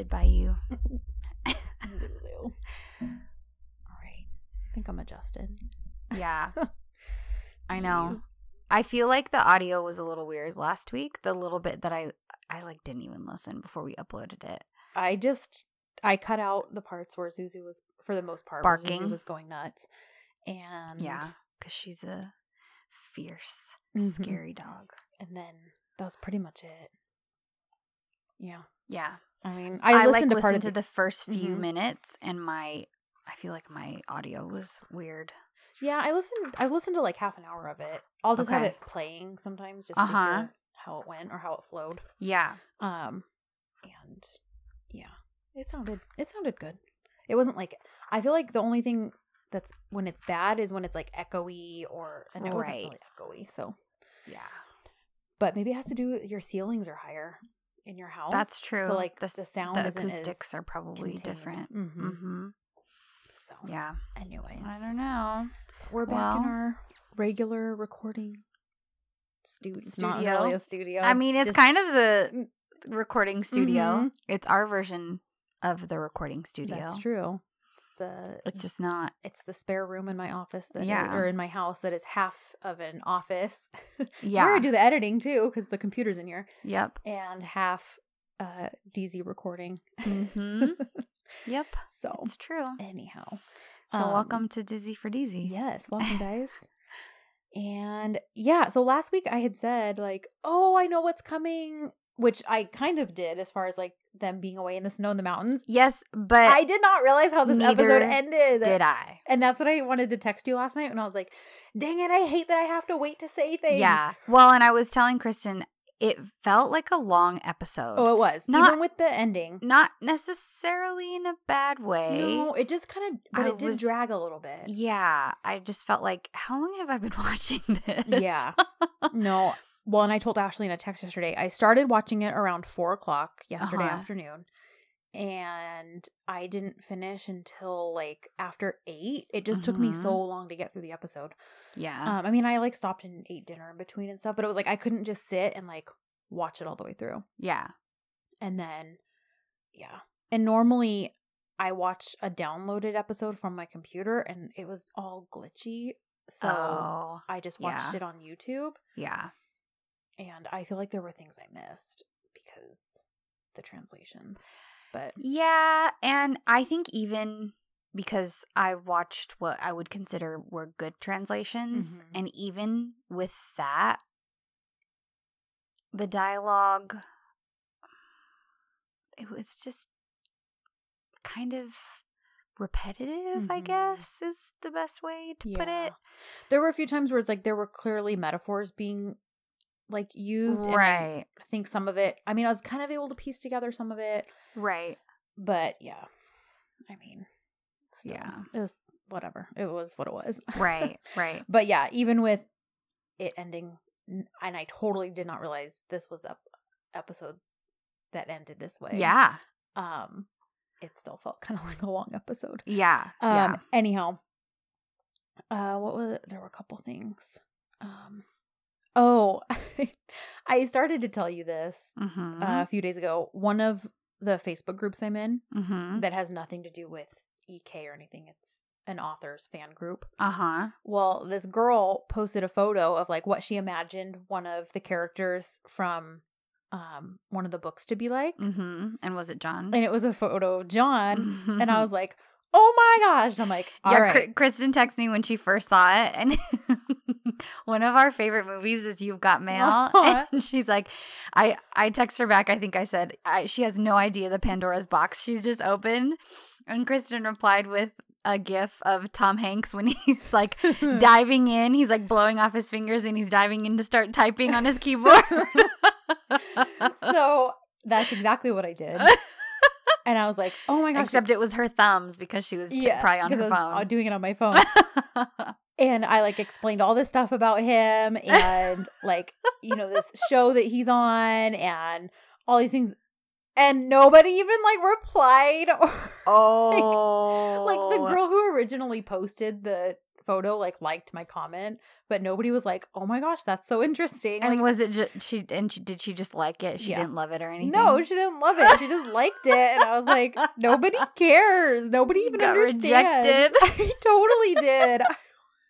Offended by you. All right. I think I'm adjusted. Yeah. I know. Jeez. I feel like the audio was a little weird last week. The little bit that I I like didn't even listen before we uploaded it. I just I cut out the parts where Zuzu was for the most part where Zuzu Barking. was going nuts. And Yeah, cuz she's a fierce, Mhm. scary dog. and then that was pretty much it. Yeah. Yeah. I mean, I, I, like listened to part listened of to the first few Mhm. minutes and my I feel like my audio was weird. Yeah, I listened. I listened to like half an hour of it. I'll just have it playing sometimes, just Uh-huh. to hear how it went or how it flowed. Yeah. Um, and yeah, it sounded it sounded good. It wasn't like I feel like the only thing that's when it's bad is when it's like echoey or and it wasn't really echoey. So, Yeah. but maybe it has to do with your ceilings are higher in your house. That's true. So like the, the, sound the acoustics are probably different. Mm-hmm. Mm-hmm. So Yeah. anyways, I don't know. We're back in our regular recording studio. It's not really a studio. I mean, it's just- kind of the recording studio. Mhm. It's our version of the recording studio. That's true. It's the It's just not. it's the spare room in my office that Yeah. or in my house that is half of an office. Yeah. where I do the editing too because the computer's in here, Yep. and half uh DZ recording. Mm-hmm. yep. So It's true. anyhow, So um, welcome to Dizzy for Dizzy. Yes, welcome guys. and yeah, so last week I had said like, "Oh, I know what's coming," which I kind of did as far as like them being away in the snow in the mountains. Yes, but I did not realize how this episode ended. did I? And that's what I wanted to text you last night and I was like, "Dang it, I hate that I have to wait to say things." Yeah. Well, and I was telling Kristen, it felt like a long episode. Oh, it was. Not- Even with the ending. Not necessarily in a bad way. No, it just kind of but I it did was- drag a little bit. Yeah, I just felt like, how long have I been watching this? Yeah. no. Well, and I told Ashley in a text yesterday. I started watching it around four o'clock yesterday Uh-huh. afternoon, and I didn't finish until like after eight. It just took me Mhm. so long to get through the episode. Yeah. Um, I mean, I like stopped and ate dinner in between and stuff, but it was like I couldn't just sit and like watch it all the way through. yeah. And then, yeah. And normally I watch a downloaded episode from my computer, and it was all glitchy. So oh, I just watched yeah. it on YouTube yeah. And I feel like there were things I missed because the translations. But Yeah, and I think even because I watched what I would consider were good translations, Mhm. and even with that, the dialogue, it was just kind of repetitive, I Mhm. guess, is the best way to put it. there were a few times where it's like there were clearly metaphors being like used. and I think some of it, I mean, I was kind of able to piece together some of it, right. but yeah. I mean, still, Yeah. it was whatever. It was what it was. Right, right. but yeah, even with it ending, and I totally did not realize this was the episode that ended this way. Yeah, um it still felt kind of like a long episode yeah, um yeah. anyhow uh what was it? there were a couple things um oh i started to tell you this Mm-hmm. uh, a few days ago one of the facebook groups i'm in mm-hmm. that has nothing to do with ek or anything it's an author's fan group Uh huh. well this girl posted a photo of like what she imagined one of the characters from um one of the books to be like Mm-hmm. And was it John? and it was a photo of John, and I was like, "Oh my gosh!" And I'm like, "All yeah, right, Kristen texted me when she first saw it, and one of our favorite movies is You've Got Mail, and she's like, I I text her back. I think I said I, she has no idea the Pandora's box she's just opened, and Kristen replied with a gif of Tom Hanks when he's like diving in, he's like blowing off his fingers, and he's diving in to start typing on his keyboard. so that's exactly what I did, and I was like, "Oh my gosh!" Except it was her thumbs because she was t- yeah, probably on her I was, uh, phone. doing it on my phone, and I like explained all this stuff about him, and like you know this show that he's on, and all these things, and nobody even like replied or oh, like the girl who originally posted the photo like liked my comment, but nobody was like, "Oh my gosh, that's so interesting." And Like, was it just she? And she, did she just like it? She Yeah. didn't love it or anything. no, she didn't love it. She just liked it, and I was like, "Nobody cares. Nobody even understands." rejected. I totally did. I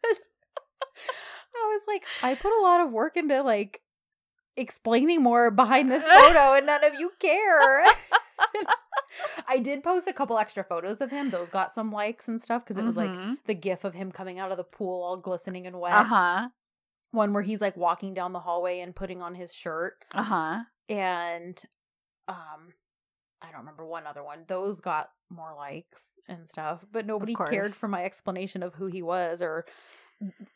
was, I was like, I put a lot of work into like explaining more behind this photo, and none of you care. I did post a couple extra photos of him. Those got some likes and stuff because it was like the gif of him coming out of the pool all glistening and wet. uh huh, One where he's like walking down the hallway and putting on his shirt. uh huh. And um I don't remember one other one. Those got more likes and stuff, but nobody cared for my explanation of who he was or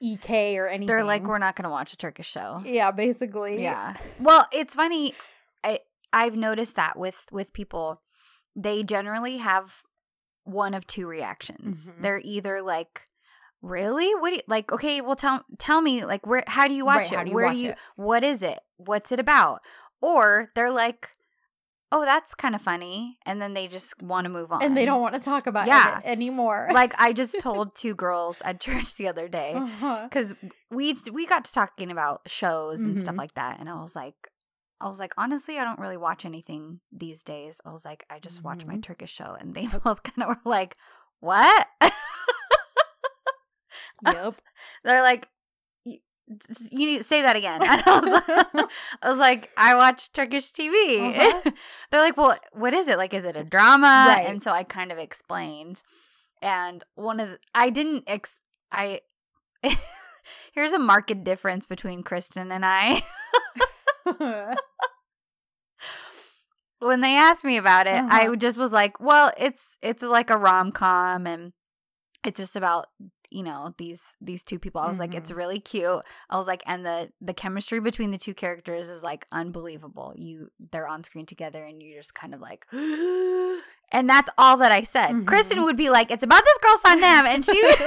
EK or anything. They're like, we're not gonna watch a Turkish show. Yeah, basically. Yeah. Well, it's funny. I I've noticed that with with people, they generally have one of two reactions. Mhm. They're either like, "Really? What? Do you, like? Okay, well tell tell me like where? How do you watch Right, it? how do you where watch do you? it? What is it? What's it about?" Or they're like, "Oh, that's kind of funny," and then they just want to move on. And they don't want to talk about Yeah. it anymore. like I just told two girls at church the other day Uh-huh. because we we got to talking about shows and stuff Mhm. like that, and I was like, I was like, honestly, I don't really watch anything these days. I was like, I just watch my Mhm. Turkish show, and they both kind of were like, what? Yep. They're like. "You- need to say that again. I, was like, I was like, I watch Turkish TV. Uh-huh. They're like, well, what is it? Like, is it a drama? Right. And so I kind of explained. And one of the, I didn't ex, I, here's a marked difference between Kristen and I. when they asked me about it, I Uh-huh. just was like, well, it's it's like a rom com and it's just about you know these these two people. I was like, it's Mhm. really cute. I was like, and the the chemistry between the two characters is like unbelievable. You they're on screen together and you're just kind of like, and that's all that I said. Kristen Mhm. would be like, it's about this girl Sanem, and she.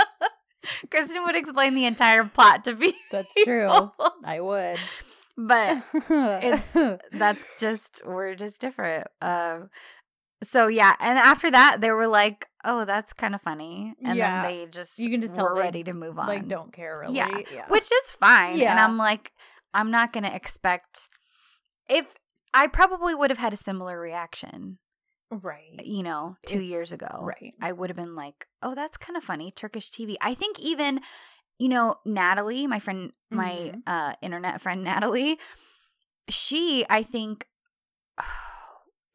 Kristen would explain the entire plot to me. That's true. I would. but it's- that's just we're just different. Um so yeah, and after that they were like, "Oh, that's kind of funny." And Yeah. then they just You can just tell were they, ready to move on. like don't care really. Yeah. Which is fine. Yeah. And Yeah. I'm like I'm not going to expect if I probably would have had a similar reaction, right. you know, 2 If- years ago. Right. I would have been like, "Oh, that's kind of funny, Turkish TV." I think even you know, Natalie, my friend my Mhm. uh internet friend Natalie, she I think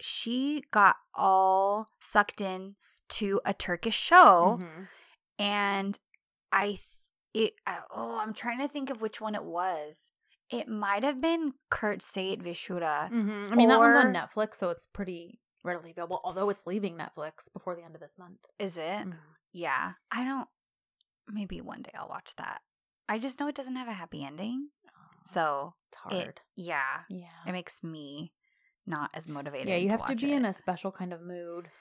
she got all sucked in to a Turkish show Mhm. and I th- it I, oh, I'm trying to think of which one it was. It might have been Kurt Seyit ve Şura. Mhm. I mean that one's on Netflix, so it's pretty readily available. Although it's leaving Netflix before the end of this month. Is it? Mhm. Yeah. I don't maybe one day I'll watch that. I just know it doesn't have a happy ending. So, It's hard. it yeah, yeah. it makes me not as motivated. Yeah, you have to be in a special kind of mood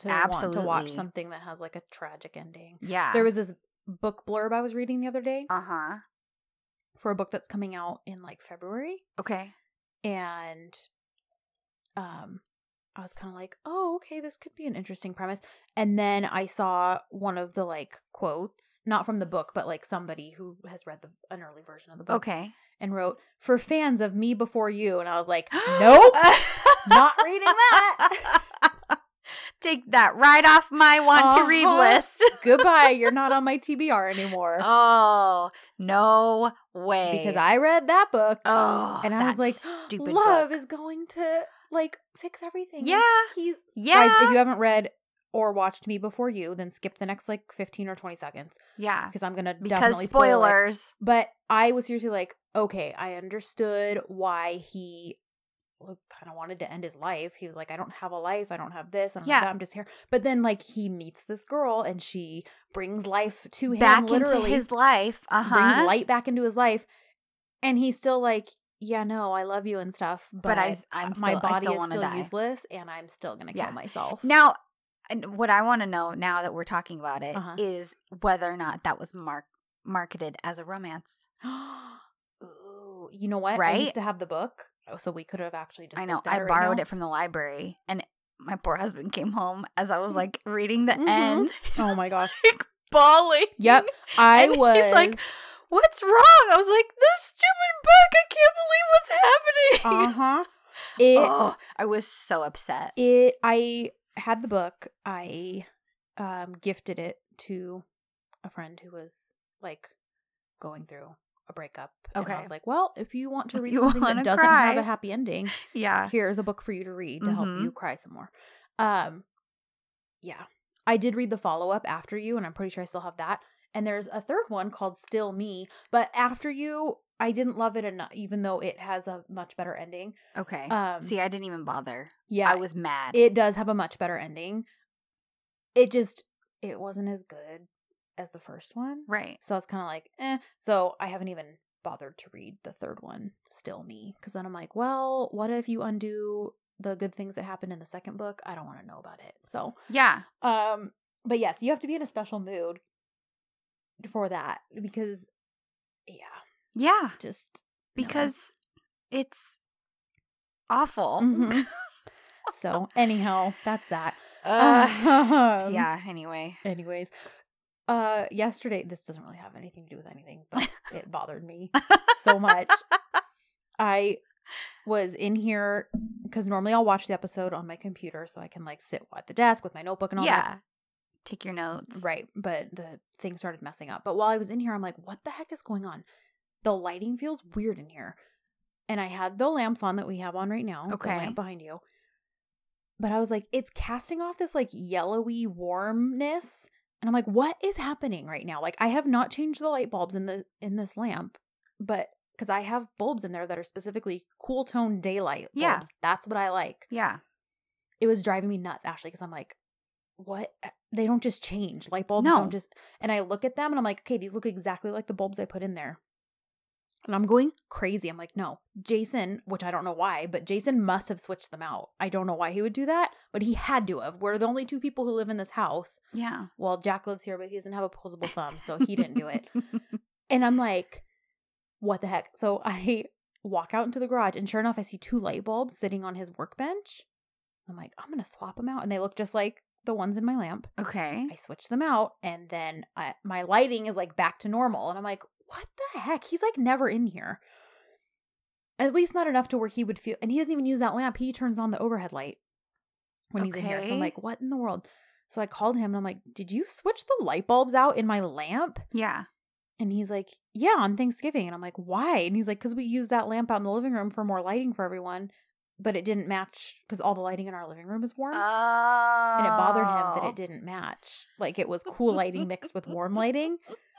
to want to watch something that has like a tragic ending. Yeah. There was this book blurb I was reading the other day uh-huh. for a book that's coming out in like February Okay. and um I was kind of like, "Oh, okay, this could be an interesting premise." And then I saw one of the like quotes, not from the book, but like somebody who has read the an early version of the book Okay. and wrote, "For fans of Me Before You." And I was like, "Nope, not reading that." Take that right off my want to read Uh-huh. list. Goodbye, you're not on my TBR anymore." oh, no way. because I read that book Oh, and I was like, stupid love book. is going to like fix everything. Yeah. He's Yeah. Guys, if you haven't read or watched me before you, then skip the next like 15 or 20 seconds Yeah. because I'm going to definitely spoil it. spoilers. But I was seriously like, okay, I understood why he kind of wanted to end his life. He was like, I don't have a life. I don't have this. I don't Yeah. have that. I'm just here. But then like he meets this girl and she brings life to him Back into his life. Uh huh. brings light back into his life and he's still like yeah no i love you and stuff but, But I- I'm my still- I body still is still die. useless and i'm still gonna kill myself Now, and what I want to know now that we're talking about it is Uh-huh. whether or not that was mark- marketed as a romance. Ooh, you know what i Right? used to have the book so we could have actually just I know. I it right borrowed now. it from the library, and my poor husband came home as I was like reading the Mhm. end. oh my gosh bawling. Yep. I And he's was like, What's wrong? I was like, This stupid book. I can't believe what's happening. uh-huh. It Oh, I was so upset. it I had the book. I um gifted it to a friend who was like going through a breakup. And I was like, well, if you want to If read something that doesn't have a happy ending, Yeah. here's a book for you to read to help Mhm. you cry some more. Um yeah. I did read the follow-up after you and I'm pretty sure I still have that. And there's a third one called Still Me, but after you I didn't love it enough even though it has a much better ending. Okay. Um See, I didn't even bother. yeah, I was mad. it does have a much better ending. It just it wasn't as good as the first one. right. So I was kind of like, eh. So I haven't even bothered to read the third one, Still Me, because then I'm like, well, what if you undo the good things that happened in the second book? I don't want to know about it. So, Yeah. um, but yes, you have to be in a special mood for that because, yeah, Yeah. just no. Because it's awful. Mhm. so anyhow, that's that. Uh, yeah. Anyway. Anyways, uh, yesterday this doesn't really have anything to do with anything, but it bothered me so much. I was in here because normally I'll watch the episode on my computer so I can like sit at the desk with my notebook and all yeah. that. Take your notes. Right. But the thing started messing up. But while I was in here, I'm like, what the heck is going on? The lighting feels weird in here. And I had the lamps on that we have on right now. Okay. The lamp behind you. But I was like, it's casting off this like yellowy warmness. And I'm like, what is happening right now? Like I have not changed the light bulbs in the in this lamp, but because I have bulbs in there that are specifically cool tone daylight bulbs. Yeah. That's what I like Yeah. it was driving me nuts, Ashley, because I'm like, what? Uh, they don't just change. Light bulbs No. don't just. And I look at them and I'm like, okay, these look exactly like the bulbs I put in there. And I'm going crazy. I'm like, no, Jason, which I don't know why, but Jason must have switched them out. I don't know why he would do that, but he had to have. We're the only two people who live in this house. Yeah. Well, Jack lives here, but he doesn't have a opposable thumb, so he didn't do it. And I'm like, what the heck? So I walk out into the garage, and sure enough, I see two light bulbs sitting on his workbench. I'm like, I'm going to swap them out. And they look just like the ones in my lamp. okay. I switch them out, and then I, my lighting is like back to normal. And I'm like, what the heck? He's like never in here. At least not enough to where he would feel. And he doesn't even use that lamp. He turns on the overhead light when he's in here. So I'm like, what in the world? So I called him and I'm like, did you switch the light bulbs out in my lamp? Yeah. And he's like, Yeah, on Thanksgiving. And I'm like, Why? And he's like, Because we used that lamp out in the living room for more lighting for everyone, but it didn't match because all the lighting in our living room is warm. Oh. and it bothered him that it oh. didn't match. Like it was cool lighting mixed with warm lighting.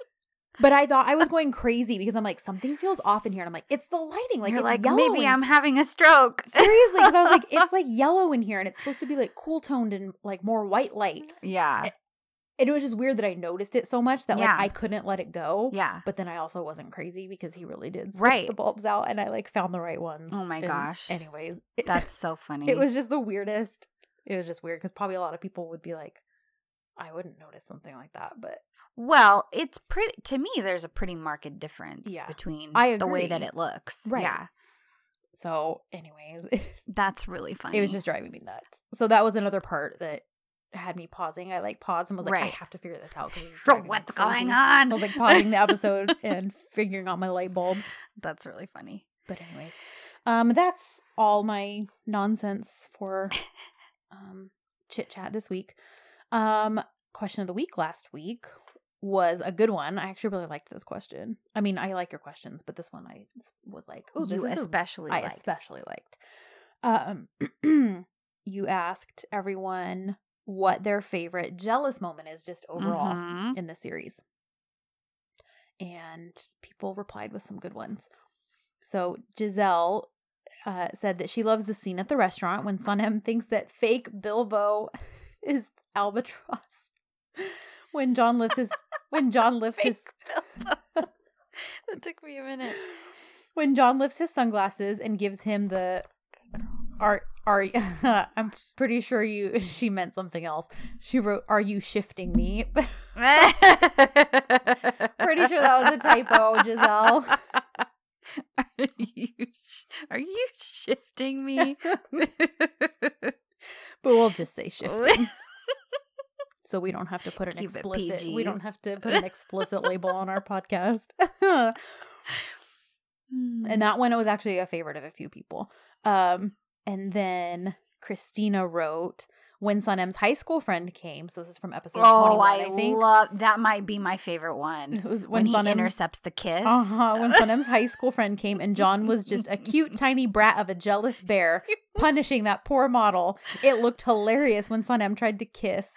But I thought I was going crazy because I'm like, something feels off in here. And I'm like, it's the lighting. Like You're it's like, yellow maybe I'm having a stroke. seriously because I was like, it's like yellow in here, and it's supposed to be like cool toned and like more white light. yeah. And it was just weird that I noticed it so much that like I couldn't let it go. Yeah. But then I also wasn't crazy because he really did switch Right. the bulbs out and I like found the right ones. Oh my And gosh. Anyways, it, That's so funny. it was just the weirdest. It was just weird because probably a lot of people would be like, I wouldn't notice something like that, but Well, it's pretty to me there's a pretty marked difference Yeah. between I the way that it looks. Right. Yeah. so anyways, That's really funny. it was just driving me nuts. So that was another part that had me pausing. I like paused and was like, I have to figure this out because what's going on? I was like pausing the episode and figuring out my light bulbs. That's really funny. But anyways, um, that's all my nonsense for um chit chat this week. Um, question of the week last week was a good one. I actually really liked this question. I mean, I like your questions, but this one I was like, oh, this you is a- especially I like. especially liked. Um, you asked everyone what their favorite jealous moment is, just overall Mhm. in the series. And people replied with some good ones. So Giselle uh, said that she loves the scene at the restaurant when Sanem thinks that fake Bilbo is albatross. When John lifts his when John lifts his that took me a minute. when John lifts his sunglasses and gives him the are are I'm pretty sure you she meant something else. She wrote are you shifting me? Pretty sure that was a typo, Giselle. Are you, are you shifting me? but we'll just say shifting. So we don't have to put an Keep explicit. We don't have to put an explicit label on our podcast. and that one was actually a favorite of a few people. Um, and then Christina wrote when Sanem's high school friend came. So this is from episode Oh, 21, I, I, think. love that. Might be my favorite one. it was when, he Sanem- intercepts the kiss. uh-huh, when Sanem's high school friend came and John was just a cute tiny brat of a jealous bear punishing that poor model. It looked hilarious when Sanem tried to kiss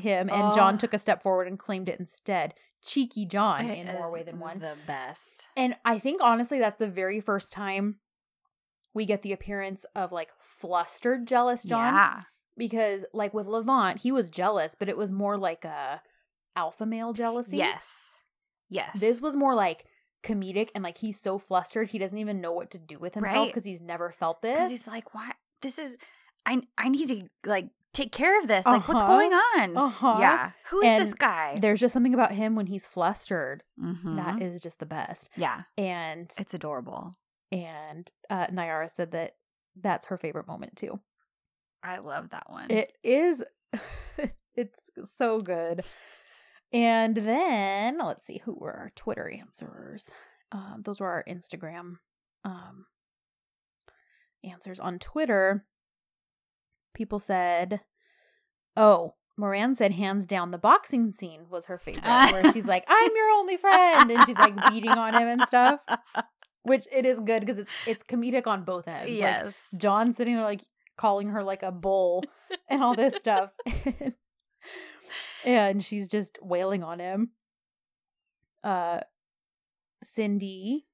him and Oh. John took a step forward and claimed it instead. Cheeky John It in more way than one. The best. And I think honestly, that's the very first time we get the appearance of like flustered, jealous John. Yeah. Because like with Levent, he was jealous, but it was more like a alpha male jealousy. Yes. Yes. This was more like comedic and like he's so flustered he doesn't even know what to do with himself Right. because he's never felt this. because he's like, "What? This is. I. I need to like take care of this. Like, what's Uh-huh. going on? Uh-huh. Yeah. Who is this guy? There's just something about him when he's flustered Mhm. that is just the best. yeah. And It's adorable. and uh Nyara said that that's her favorite moment too. I love that one. It is it's so good. And then let's see who were our Twitter answers. Um, those were our Instagram um, answers on Twitter. People said, "Oh, Moran said hands down the boxing scene was her favorite, where she's like, "I'm your only friend," and she's like beating on him and stuff. Which it is good because it's it's comedic on both ends. Like, yes. John sitting there like calling her like a bull and all this stuff. and she's just wailing on him. Uh Cindy,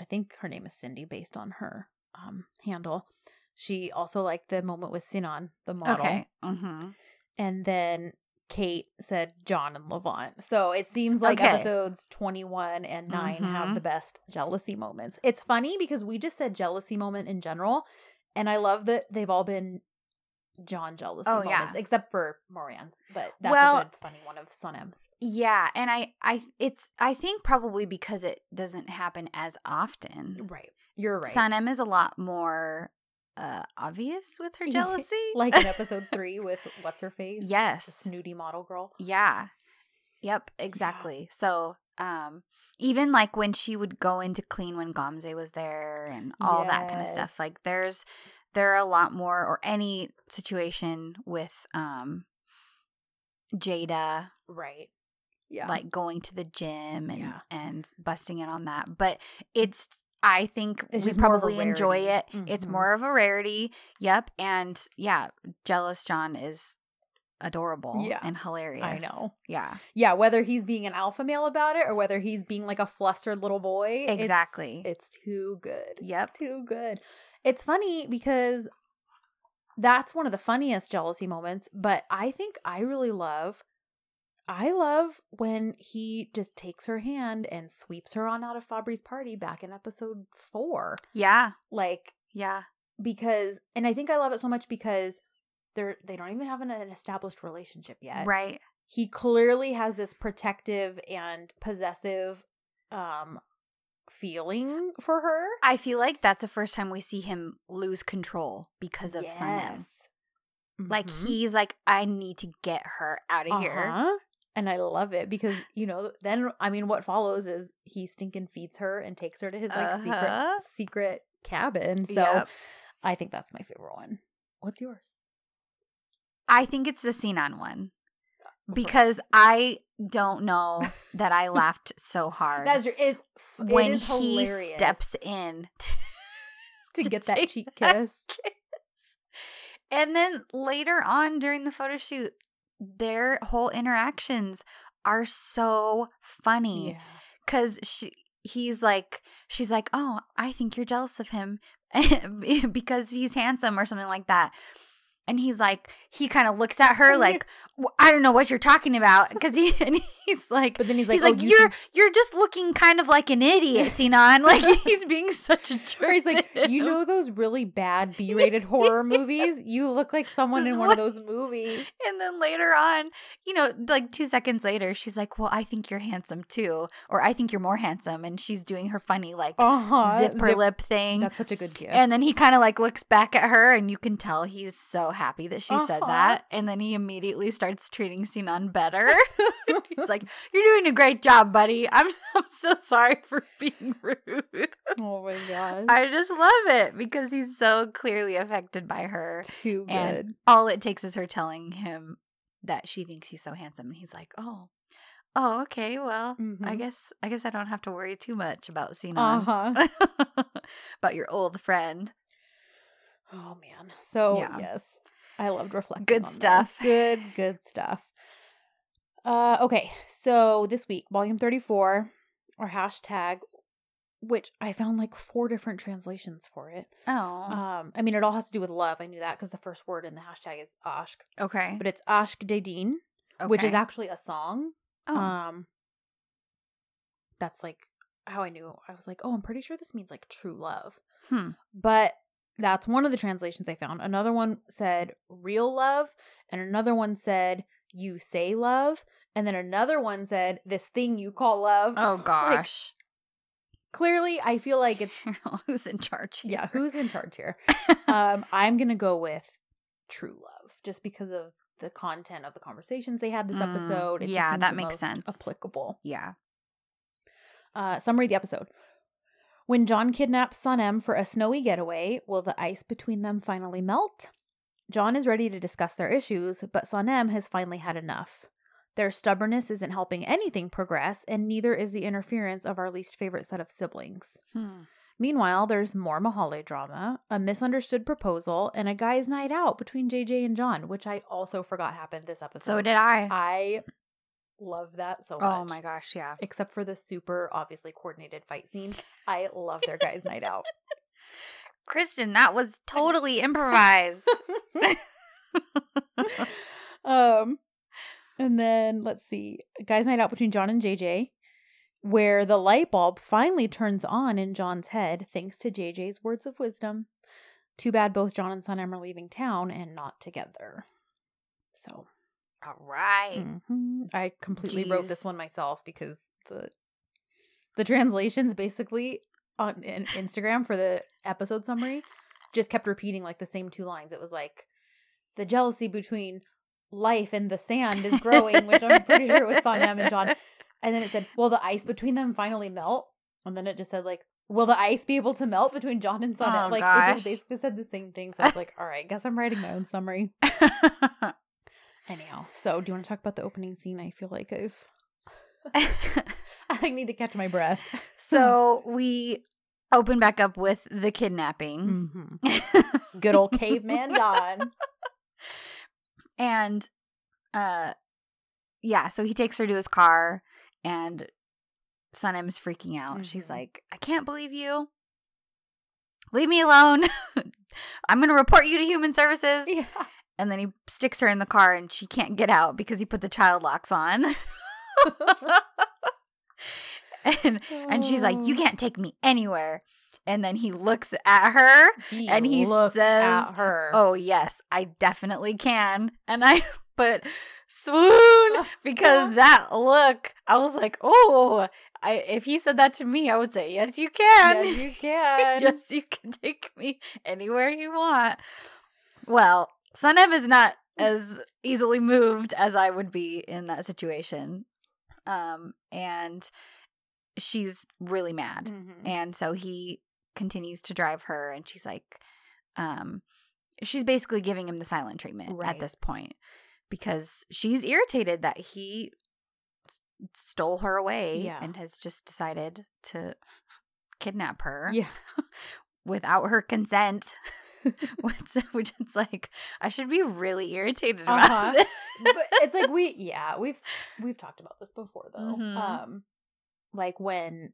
I think her name is Cindy based on her um handle. She also liked the moment with Sinan, the model. okay. Mm-hmm. And then Kate said John and Levent. So it seems like Okay. episodes 21 and 9 have Mhm. the best jealousy moments. It's funny because we just said jealousy moment in general. And I love that they've all been John jealousy Oh, yeah. moments, except for Moran's. But that's Well- a good, funny one of Sanem's. Yeah, and I, I, it's, I think probably because it doesn't happen as often. Right. You're right. Sanem is a lot more uh obvious with her jealousy. like in episode three with What's Her Face? Yes. Snooty model girl. Yeah. Yep, exactly. So, um even like when she would go into clean when Gamze was there and all that kind of stuff. Like there's there are a lot more or any situation with um Jada Right. Yeah. like going to the gym and Yeah. and busting in on that. But it's I think It's we probably enjoy it. rarity. It's mm-hmm. more of a rarity. Yep. And yeah, jealous John is adorable Yeah. and hilarious. I know. Yeah. Yeah, whether he's being an alpha male about it or whether he's being like a flustered little boy. it's- Exactly. It's, too good. Yep. It's too good. It's funny because that's one of the funniest jealousy moments, but I think I really love I love when he just takes her hand and sweeps her on out of Fabri's party back in episode 4. Yeah. Like Yeah. because and I think I love it so much because they're they don't even have an, an established relationship yet Right. he clearly has this protective and possessive um feeling for her I feel like that's the first time we see him lose control because of Sun M. Like Mhm. he's like, I need to get her out of here. And i love it because you know then i mean what follows is he stinking feeds her and takes her to his like Uh-huh. secret secret cabin so Yep. i think that's my favorite one what's yours I think it's the Sinan one. Because I don't know that I laughed so hard that's it's it when he steps in to to get that cheek that kiss And then later on during the photo shoot, their whole interactions are so funny yeah. because she he's like she's like oh i think you're jealous of him because he's handsome or something like that. And he's like he kind of looks at her like "W- i don't know what you're talking about because he and he's like, But then he's like, he's oh, like, you are think- you're just looking kind of like an idiot, Sinan. Like he's being such a jerk. Or he's like, you know those really bad B-rated horror movies? You look like someone in one of those movies. And then later on, you know, like two seconds later, she's like, "Well, I think you're handsome too," or "I think you're more handsome," and she's doing her funny like Uh-huh. zip her lip thing. That's such a good gift. And then he kind of like looks back at her, and you can tell he's so happy that she said Uh-huh. that. And then he immediately starts treating Sinan better. he's like, "You're doing a great job, buddy. I'm I'm so sorry for being rude." oh my gosh. I just love it because he's so clearly affected by her. Too good. And all it takes is her telling him that she thinks he's so handsome, and he's like, "Oh, oh, okay. Well, I Mhm. guess I guess I don't have to worry too much about Sinan, Uh-huh. about your old friend." Oh man. So Yeah. yes. I loved reflecting. Good stuff. Good, good stuff. Uh okay. So this week, volume 34, or hashtag, which I found like four different translations for it. Oh, Um, I mean it all has to do with love. I knew that because the first word in the hashtag is ashk. okay. But it's Ashk Dedin, which is actually a song. oh, Um that's like how I knew. I was like, oh, I'm pretty sure this means like true love. hmm. But that's one of the translations I found. Another one said real love, and another one said you say love, and then another one said this thing you call love. Oh Like, gosh, clearly, I feel like it's who's in charge? Here? yeah. Who's in charge here? um, I'm gonna go with true love, just because of the content of the conversations they had this Mm, episode. It yeah, that makes sense. Applicable. yeah. Uh, summary of the episode. When John kidnaps Sanem for a snowy getaway, will the ice between them finally melt? John is ready to discuss their issues, but Sanem has finally had enough. Their stubbornness isn't helping anything progress, and neither is the interference of our least favorite set of siblings. Hmm. Meanwhile, there's more Mahale drama, a misunderstood proposal, and a guy's night out between JJ and John, which I also forgot happened this episode. So did I. I love that so much oh my gosh, yeah. except for the super obviously coordinated fight scene. I love their guys' night out. Kristen, that was totally improvised. um, and then let's see, guys' night out between John and JJ, where the light bulb finally turns on in John's head thanks to JJ's words of wisdom. Too bad both John and Son are leaving town and not together. So All right. mhm. I completely wrote this one myself because the the translations basically on in Instagram for the episode summary just kept repeating like the same two lines. It was like the jealousy between life and the sand is growing, which I'm pretty sure it was Sanem and John. And then it said, "Will the ice between them finally melt?" And then it just said like, "Will the ice be able to melt between John and Sanem?" Oh, like it just basically said the same thing. So I was like, "All right, guess I'm writing my own summary." Anyhow, so do you want to talk about the opening scene? I feel like I've I need to catch my breath. so we open back up with the kidnapping. Mm-hmm. Good old caveman Don. and uh yeah, so he takes her to his car and Sanem's freaking out. She's Mhm. like, I can't believe you. Leave me alone. I'm going to report you to human services. Yeah. And then he sticks her in the car and she can't get out because he put the child locks on. and and she's like, "You can't take me anywhere." And then he looks at her. He and he looks says, at her. Oh, yes, I definitely can. And I put swoon because that look, I was like, "Oh, I if he said that to me, I would say, "Yes, you can." yes, you can. yes, you can take me anywhere you want. Well, Sanem is not as easily moved as I would be in that situation. Um, and she's really mad. Mhm. And so he continues to drive her, and she's like, um, she's basically giving him the silent treatment Right. at this point because she's irritated that he s- stole her away Yeah. and has just decided to kidnap her Yeah. without her consent. which, is like I should be really irritated about Uh-huh. but it's like we yeah, we've we've talked about this before though. Mhm. Um like when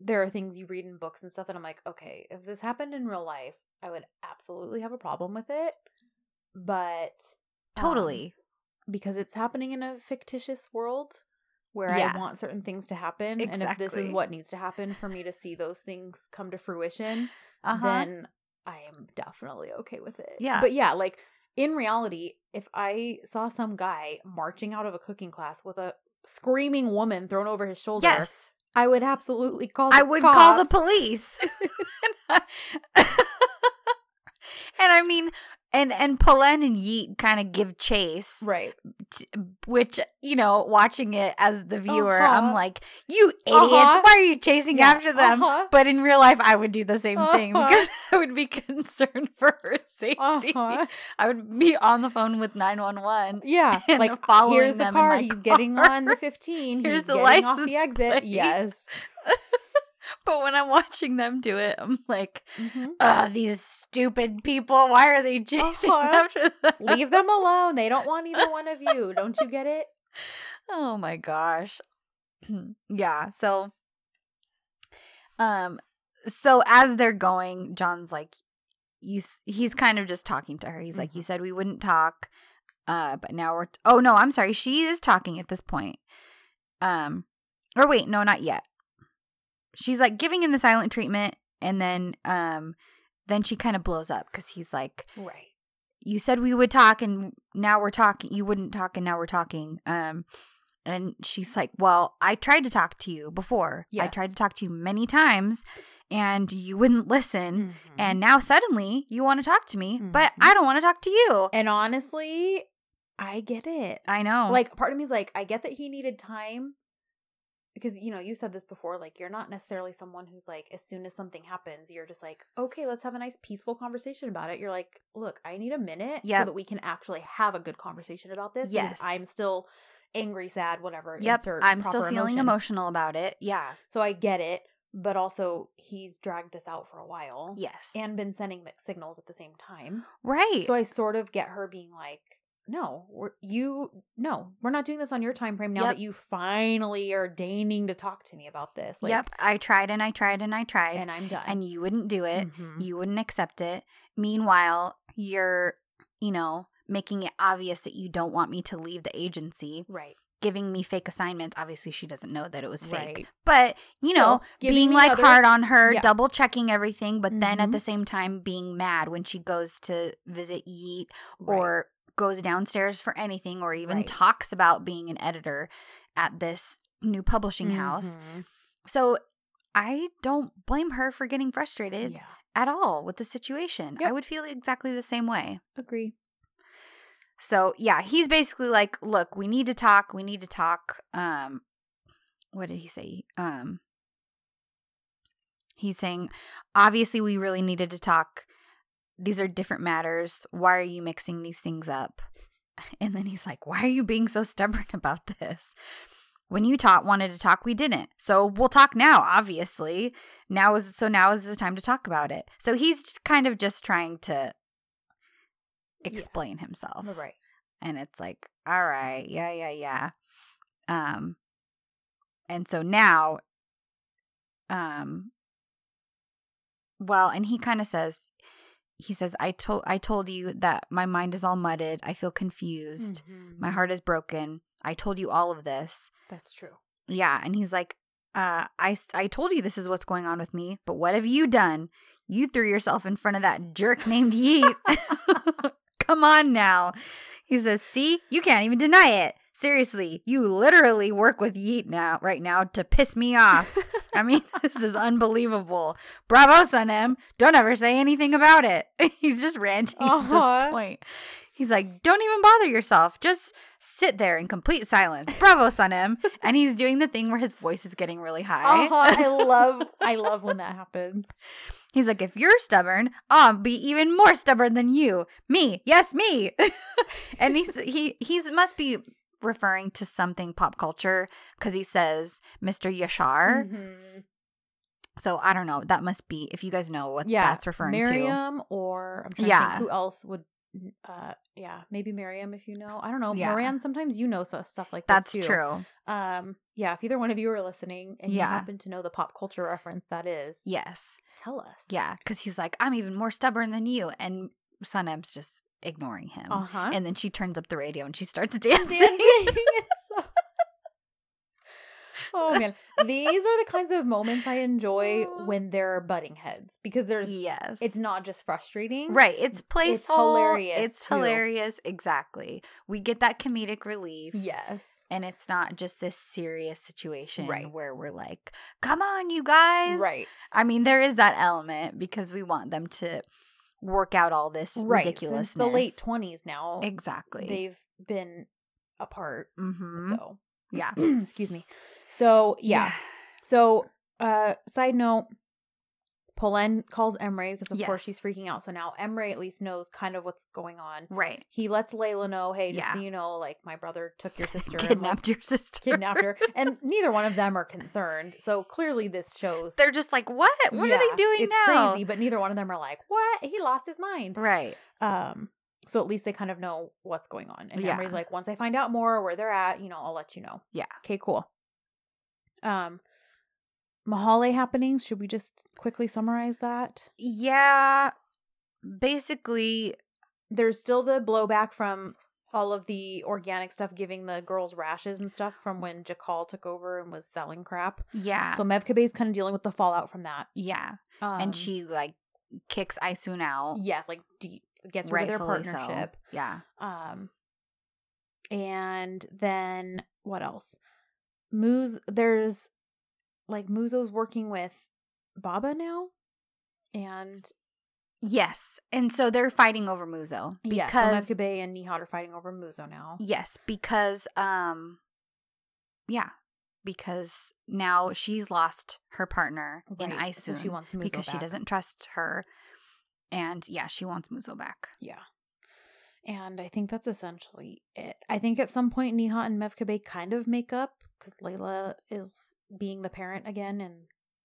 there are things you read in books and stuff and I'm like, okay, if this happened in real life, I would absolutely have a problem with it. But um, totally. because it's happening in a fictitious world, where Yeah. I want certain things to happen. And if this is what needs to happen for me to see those things come to fruition, Uh-huh. then I am definitely okay with it. Yeah. But yeah, like in reality, if I saw some guy marching out of a cooking class with a screaming woman thrown over his shoulder, yes. I would absolutely call. I would call the police. and I mean, and and Polen and Yeet kind of give chase, Right. t- which you know, watching it as the viewer, Uh-huh. I'm like, you idiots! Uh-huh. Why are you chasing Yeah, after them? uh-huh. But in real life, I would do the same thing Uh-huh. because I would be concerned for her safety. Uh-huh. I would be on the phone with nine one one. Yeah, like following here's the car. He's getting on the 15. Here's He's the getting off the exit. plate. Yes. But when I'm watching them do it, I'm like, Mhm. Ugh, these stupid people. Why are they chasing Uh-huh. after them? Leave them alone. They don't want either one of you. Don't you get it? Oh my gosh. yeah. So, um, so as they're going, John's like, you. He's kind of just talking to her. He's like, you Mhm. said we wouldn't talk, uh, but now we're. T- oh no, I'm sorry. She is talking at this point. Um, or wait, no, not yet. She's like giving him the silent treatment, and then, um, then she kind of blows up because he's like, Right. you said we would talk and now we're talking you wouldn't talk and now we're talking um and she's like well i tried to talk to you before i tried to talk to you many times and you wouldn't listen Mhm. and now suddenly you want to talk to me but Mhm. i don't want to talk to you and honestly, I get it. i know Like part of me is like, I get that he needed time because you know you said this before. Like you're not necessarily someone who's like, as soon as something happens, you're just like, okay, let's have a nice peaceful conversation about it. You're like, look, I need a minute Yep. so that we can actually have a good conversation about this. Yes. because I'm still angry, sad, whatever. yep i'm still feeling emotion. emotional about it yeah So I get it, but also he's dragged this out for a while. yes And been sending mixed signals at the same time. right So I sort of get her being like, no, we're, you, no, we're not doing this on your time frame now Yep. that you finally are deigning to talk to me about this. Like, yep i tried and i tried and i tried And I'm done. and you wouldn't do it Mhm. you wouldn't accept it. Meanwhile, you're, you know, making it obvious that you don't want me to leave the agency, right. giving me fake assignments. Obviously, she doesn't know that it was fake. Right. But, you know, Still, being like others- hard on her, Yeah. double checking everything, but then at the same time being mad when she goes to visit Yeet or goes downstairs for anything or even Right. talks about being an editor at this new publishing house. Mhm. So I don't blame her for getting frustrated Yeah. at all with the situation. I would feel exactly the same way. Agree. So, yeah, he's basically like, "Look, we need to talk. We need to talk." Um what did he say? Um He's saying, "Obviously, we really needed to talk. These are different matters. Why are you mixing these things up?" And then he's like, "Why are you being so stubborn about this?" When you taught wanted to talk, we didn't. So we'll talk now, obviously. Now is so now is the time to talk about it. So he's kind of just trying to Yeah. explain himself. Right. And it's like, all right, yeah, yeah, yeah. Um and so now um well, and he kind of says he says I told I told you that my mind is all mudded. I feel confused. My Mhm. heart is broken. I told you all of this. That's true. Yeah, and he's like, uh, I, I told you this is what's going on with me, but what have you done? You threw yourself in front of that jerk named Yeet. Come on now. He says, see, you can't even deny it. Seriously, you literally work with Yeet now, right now, to piss me off. I mean, this is unbelievable. Bravo, Sanem. Don't ever say anything about it. He's just ranting at Uh-huh. this point. He's like, don't even bother yourself. Just sit there in complete silence. Bravo, Sanem. And he's doing the thing where his voice is getting really high. Uh-huh. I love I love when that happens. He's like, if you're stubborn, I'll be even more stubborn than you. Me, yes, me. and he's he he's must be referring to something pop culture because he says Mr. Yashar. Mhm. So I don't know. That must be if you guys know what Yeah. that's referring to. Miriam or I'm trying to think who else would uh yeah, maybe Miriam if you know. I don't know. Yeah. Moran, sometimes you know stuff like this That's too. true. Um yeah, if either one of you are listening and you happen to know the pop culture reference that is, Yes. tell us. Yeah, because he's like, I'm even more stubborn than you, and Sanem's just ignoring him. Uh-huh. And then she turns up the radio and she starts dancing. Dancing. Oh man, these are the kinds of moments I enjoy when they're butting heads because there's yes. it's not just frustrating. right. It's playful. hilarious, It's too. hilarious. Exactly. We get that comedic relief. Yes. And it's not just this serious situation Right. where we're like, come on, you guys. Right. I mean, there is that element because we want them to work out all this Right. ridiculousness. Since the late twenties now. Exactly. They've been apart. mm-hmm. So Yeah. excuse me. So yeah. So uh side note, Polen calls Emery because of course she's freaking out. So now Emery at least knows kind of what's going on. Right. He lets Layla know, hey, just Yeah. so you know, like my brother took your sister and like, Kidnapped your sister. kidnapped her. And neither one of them are concerned. So clearly this shows They're just like, what? What are they doing it's now? crazy, but neither one of them are like, What? He lost his mind. Right. Um, so at least they kind of know what's going on. And Yeah. Emery's like, once I find out more where they're at, you know, I'll let you know. Yeah. Okay, cool. Um Mahale happenings, should we just quickly summarize that? Yeah. Basically, There's still the blowback from all of the organic stuff giving the girls rashes and stuff from when Jakal took over and was selling crap. yeah. So Mevkabe's kind of dealing with the fallout from that. yeah. Um, and she like kicks Isun out. yes, like de- gets rid of their rightfully so. partnership. Yeah. Um, and then what else? Muz, there's like Muzo's working with Baba now, and Yes. And so they're fighting over Muzo. yeah, Because so Mevkabe and Nihat are fighting over Muzo now. Yes, because um yeah, because now she's lost her partner in Right, Isun so she wants Muzo because she doesn't trust her. And yeah, she wants Muzo back. Yeah. And I think that's essentially it. I think at some point Nihat and Mevkabe kind of make up because Layla is being the parent again and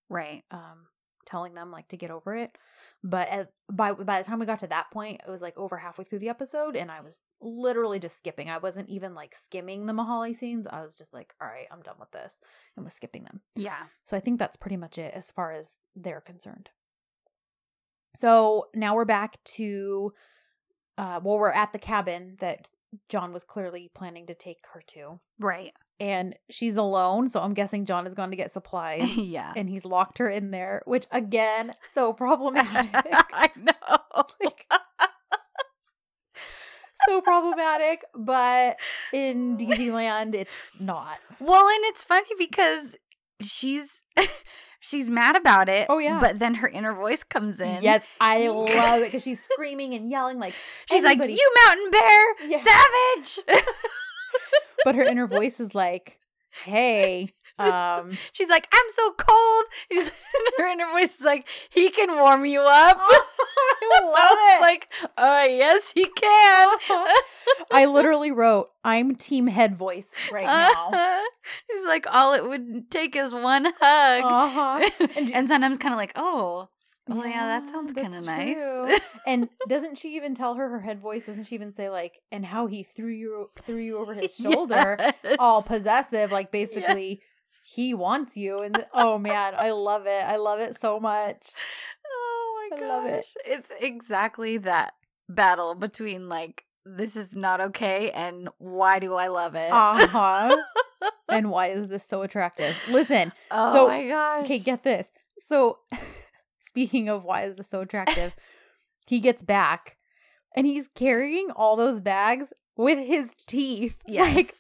Right. um telling them like to get over it. But at, by by the time we got to that point, it was like over halfway through the episode, and I was literally just skipping. I wasn't even like skimming the Mahale scenes. I was just like, all right, I'm done with this, and was skipping them. Yeah. So I think that's pretty much it as far as they're concerned. So now we're back to, uh, well, we're at the cabin that John was clearly planning to take her to, Right. and she's alone. So I'm guessing John has gone to get supplies. yeah. and he's locked her in there, which again, so problematic. I know. Like, so problematic, but in Disneyland, it's not. well, and it's funny because she's she's mad about it. Oh, yeah. But then her inner voice comes in. Yes, I love it because she's screaming and yelling like She's like, You mountain bear, Yeah. savage. but her inner voice is like, "Hey, um, She's like, I'm so cold. She's, her inner voice is like, he can warm you up. I love it." like, oh, yes, he can. I literally wrote, "I'm team head voice right now." Uh-huh. She's like, all it would take is one hug. Uh-huh. and, And- sometimes kind of like, oh, well, yeah, that sounds kind of nice. And doesn't she even tell her her head voice? Doesn't she even say like, and how he threw you threw you over his shoulder, Yes. all possessive, like basically he wants you. And oh man, I love it. I love it so much. My I gosh. love it. It's exactly that battle between like this is not okay and why do I love it? Uh huh. and why is this so attractive? Listen, oh so- my gosh. okay, get this. So, speaking of why is this so attractive, he gets back and he's carrying all those bags with his teeth. yes. Like,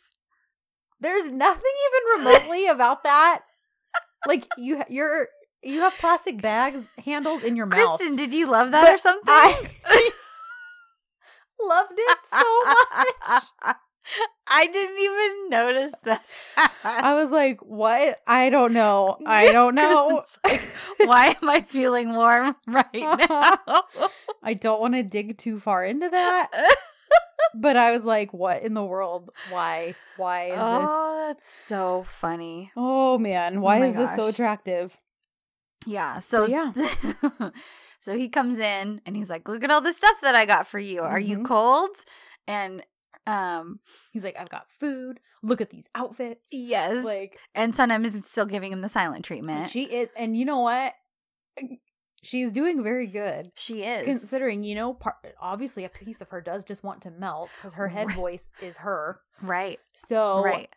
there's nothing even remotely about that. Like you, you're you have plastic bags handles in your mouth. Kristen, did you love that But or something? I loved it so much. I didn't even notice that. I was like, "What? I don't know. I don't know. Like, why am I feeling warm right now? I don't want to dig too far into that." But I was like, "What in the world? Why? Why is this?" oh, that's so funny. Oh man, oh why my is this so attractive? Yeah. So yeah. so he comes in and he's like, "Look at all the stuff that I got for you. Are you Mhm. cold?" And um, He's like, "I've got food. Look at these outfits." yes. Like and Sanem is still giving him the silent treatment. she is, and you know what? She's doing very good. she is. Considering, you know, part, obviously a piece of her does just want to melt because her head Right. voice is her. right. So right.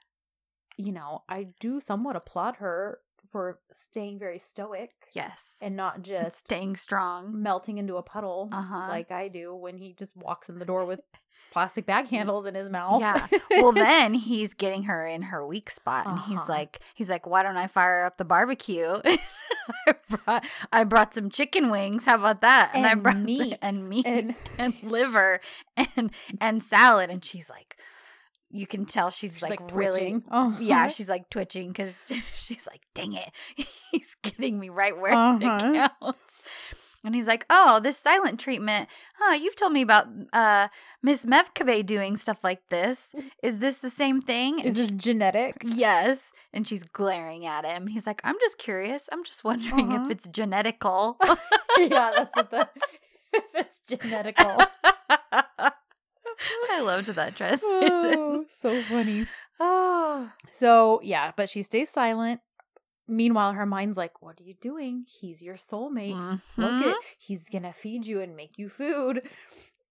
you know, I do somewhat applaud her for staying very stoic Yes. and not just Staying strong. melting into a puddle Uh-huh. like I do when he just walks in the door with plastic bag handles in his mouth. Yeah. Well, then he's getting her in her weak spot, and he's Uh-huh. like, he's like, why don't I fire up the barbecue? I brought, I brought some chicken wings. How about that? I And I brought meat. and meat and, and liver and and salad, and she's like, you can tell she's, she's like, like, really. Oh, Yeah, she's like twitching because she's like, dang it, he's getting me right where Uh-huh. it counts. And he's like, oh, this silent treatment. Huh, you've told me about uh Miss Mevkabe doing stuff like this. Is this the same thing? is And this she- genetic? yes. And she's glaring at him. He's like, I'm just curious. I'm just wondering Uh-huh. if it's genetical. yeah, that's what the if it's genetical. I loved that transition. oh, so funny. oh. So yeah, but she stays silent. Meanwhile, her mind's like, "What are you doing? He's your soulmate. Look Mhm. at he's gonna feed you and make you food."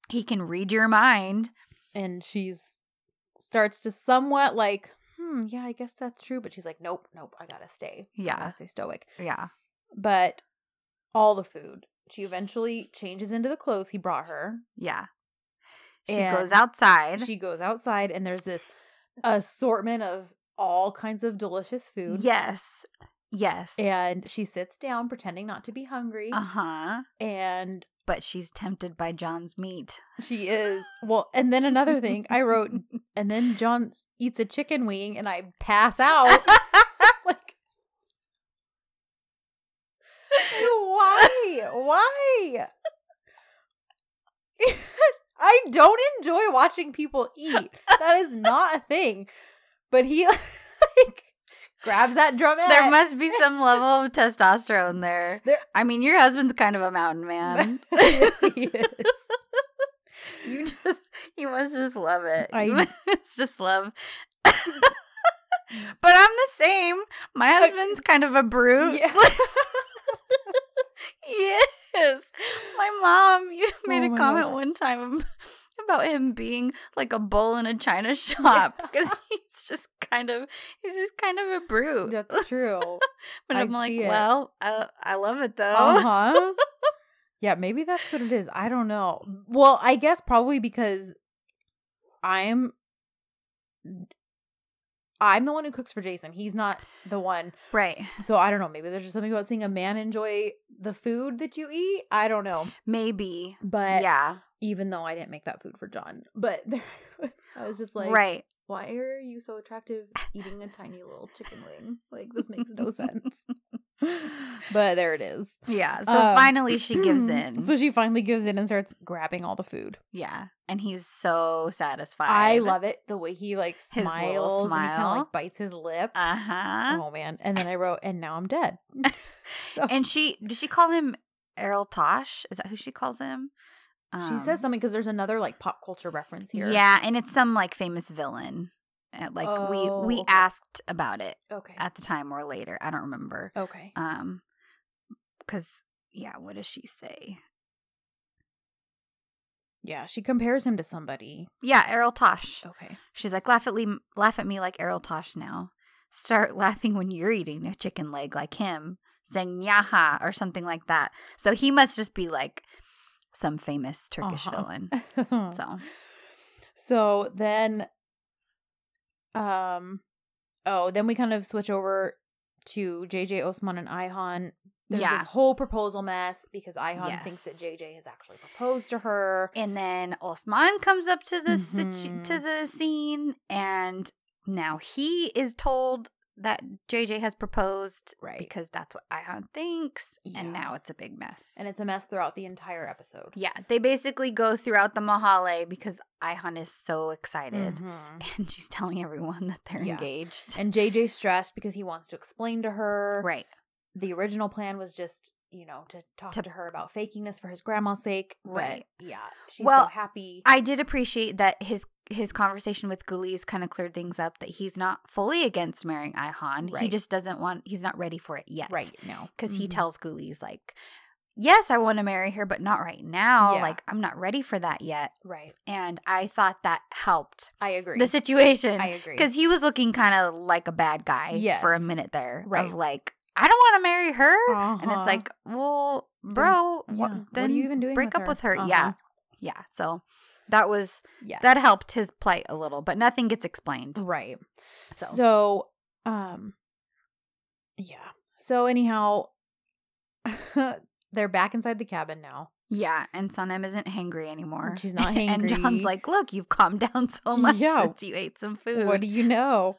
He can read your mind. And she's starts to somewhat like, "Hmm, yeah, I guess that's true." But she's like, "Nope, nope, I gotta stay. I Yeah. gotta stay stoic." Yeah. But all the food. She eventually changes into the clothes he brought her. Yeah. She And goes outside. She goes outside, and there's this assortment of all kinds of delicious food. Yes. Yes. And she sits down, pretending not to be hungry. Uh huh. And But she's tempted by John's meat. she is. Well, and then another thing I wrote, and then John eats a chicken wing, and I pass out. like, why? Why? I don't enjoy watching people eat. That is not a thing. But he like grabs that drumette. there must be some level of testosterone there. There- I mean, your husband's kind of a mountain man. yes, he is. you just, you must just love it. I- You must just love. but I'm the same. My husband's kind of a brute. Yeah. yes. My mom, you made Oh a comment gosh. one time about him being like a bull in a china shop because he's just kind of he's just kind of a brute. That's true. but I I'm like, it. well, I, I love it though. Uh huh. yeah, maybe that's what it is. I don't know. Well, I guess probably because I'm I'm the one who cooks for Jason. He's not the one. Right. So I don't know. Maybe there's just something about seeing a man enjoy the food that you eat. I don't know. Maybe. But yeah. even though I didn't make that food for John, but I was just like, right. Why are you so attractive eating a tiny little chicken wing? Like this makes no sense. but there it is. Yeah. So Um, finally she gives in. So she finally gives in and starts grabbing all the food. yeah. And he's so satisfied. I love it the way he like His smiles and he kind of like bites his lip. Uh huh. Oh man! And then I wrote, and now I'm dead. And she did she call him Erol Taş? Is that who she calls him? She says Um, something because there's another like pop culture reference here. Yeah, and it's some like famous villain. Uh, Like we Oh, we okay. asked about it Okay. at the time or later. I don't remember. okay. Um, because yeah, what does she say? Yeah, she compares him to somebody. Yeah, Erol Taş. Okay. She's like laugh at me, laugh at me like Erol Taş now. Start laughing when you're eating a chicken leg like him, saying "nyaha" or something like that. So he must just be like some famous Turkish Uh-huh. villain. so. So then, um, oh, then we kind of switch over to JJ Osman and Ihan. There's Yeah. this whole proposal mess because Ihan thinks that JJ has actually proposed to her. And then Osman comes up to the situ- Mhm. to the scene, and now he is told that JJ has proposed, Right. Because that's what Ihan thinks, Yeah. and now it's a big mess. And it's a mess throughout the entire episode. yeah, they basically go throughout the mahale because Ihan is so excited, Mhm. and she's telling everyone that they're Yeah. engaged. And JJ's stressed because he wants to explain to her. right, The original plan was just, you know, to talk To- to, her about faking this for his grandma's sake. but Right. yeah. She's Well, so happy. I did appreciate that his his conversation with Guliz kind of cleared things up that he's not fully against marrying Ihan. He just doesn't want. He's not ready for it yet. right No. because he Mhm. tells Guliz like, yes, I want to marry her, but not right now. Yeah. Like, I'm not ready for that yet. Right. And I thought that helped I agree. the situation. I agree. Because he was looking kind of like a bad guy for a minute there. Right. Of like, I don't want to marry her. And Uh-huh. it's like, well, bro, yeah. what, What are then you even doing break with up her? with her. Uh-huh. Yeah. Yeah. So that was, yeah. that helped his plight a little, but nothing gets explained. right. So, So, um, yeah. So anyhow, they're back inside the cabin now. yeah. And Sanem isn't hangry anymore. She's not hangry. and John's like, look, you've calmed down so much Yeah. since you ate some food. What do you know?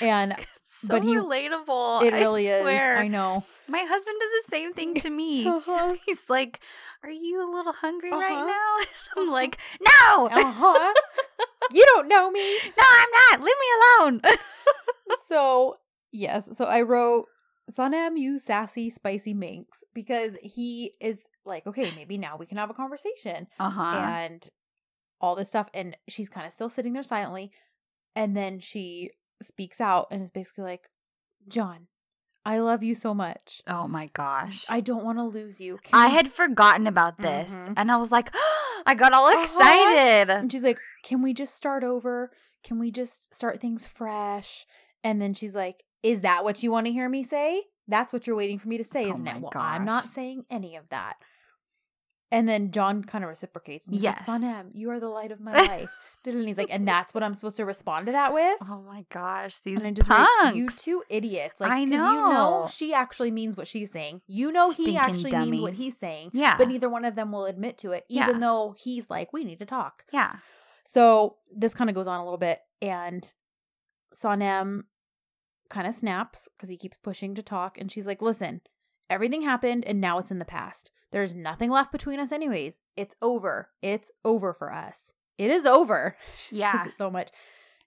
and so but he- relatable. it I really is. I know. My husband does the same thing to me. Uh-huh. He's like, "Are you a little hungry right Uh-huh. now?" And I'm like, "No, Uh-huh. you don't know me. no, I'm not. Leave me alone." so yes, so I wrote Sanem, you sassy, spicy minx, because he is like, okay, maybe now we can have a conversation Uh huh. and all this stuff. And she's kind of still sitting there silently. And then she speaks out and is basically like, John, I love you so much. Oh my gosh. I don't want to lose you. Can I we-" had forgotten about this, Mhm. and I was like, I got all Uh-huh. excited. And she's like, Can we just start over? Can we just start things fresh? And then she's like, Is that what you want to hear me say? That's what you're waiting for me to say, Oh isn't my it? Well, I'm not saying any of that. And then John kind of reciprocates. And he's Yes. like, Sanem, you are the light of my life. And he's like, And that's what I'm supposed to respond to that with? Oh my gosh, these And I just wrote, punks. you two idiots. Like, I 'cause You know know. she actually means what she's saying. You know he Stinking actually means what he's saying. yeah, But neither one of them will admit to it, even Yeah. though he's like, we need to talk. yeah, So this kind of goes on a little bit, and Sanem kind of snaps because he keeps pushing to talk, and she's like, "Listen, everything happened, and now it's in the past. There's nothing left between us, anyways. It's over. It's over for us. It is over." She says Yeah. it so much,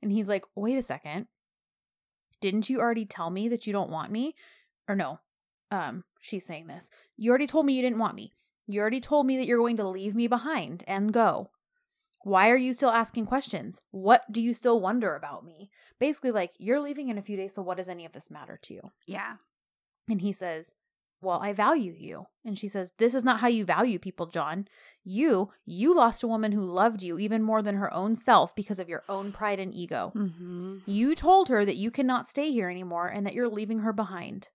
and he's like, "Wait a second. Didn't you already tell me that you don't want me? Or no? Um, she's saying this. You already told me you didn't want me. You already told me that you're going to leave me behind and go." Why are you still asking questions? What do you still wonder about me? Basically, like, you're leaving in a few days, so what does any of this matter to you? yeah. And he says, Well, I value you. And she says, This is not how you value people, John. You, you lost a woman who loved you even more than her own self because of your own pride and ego. Mm-hmm. You told her that you cannot stay here anymore and that you're leaving her behind.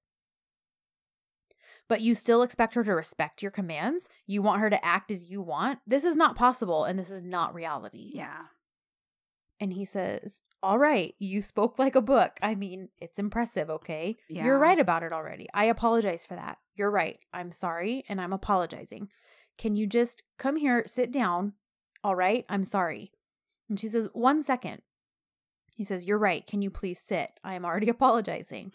But you still expect her to respect your commands? You want her to act as you want? This is not possible and this is not reality. Yeah. And he says, All right, you spoke like a book. I mean, it's impressive, okay? Yeah. You're right about it already. I apologize for that. You're right. I'm sorry and I'm apologizing. Can you just come here, sit down? All right, I'm sorry. And she says, One second. He says, You're right. Can you please sit? I am already apologizing.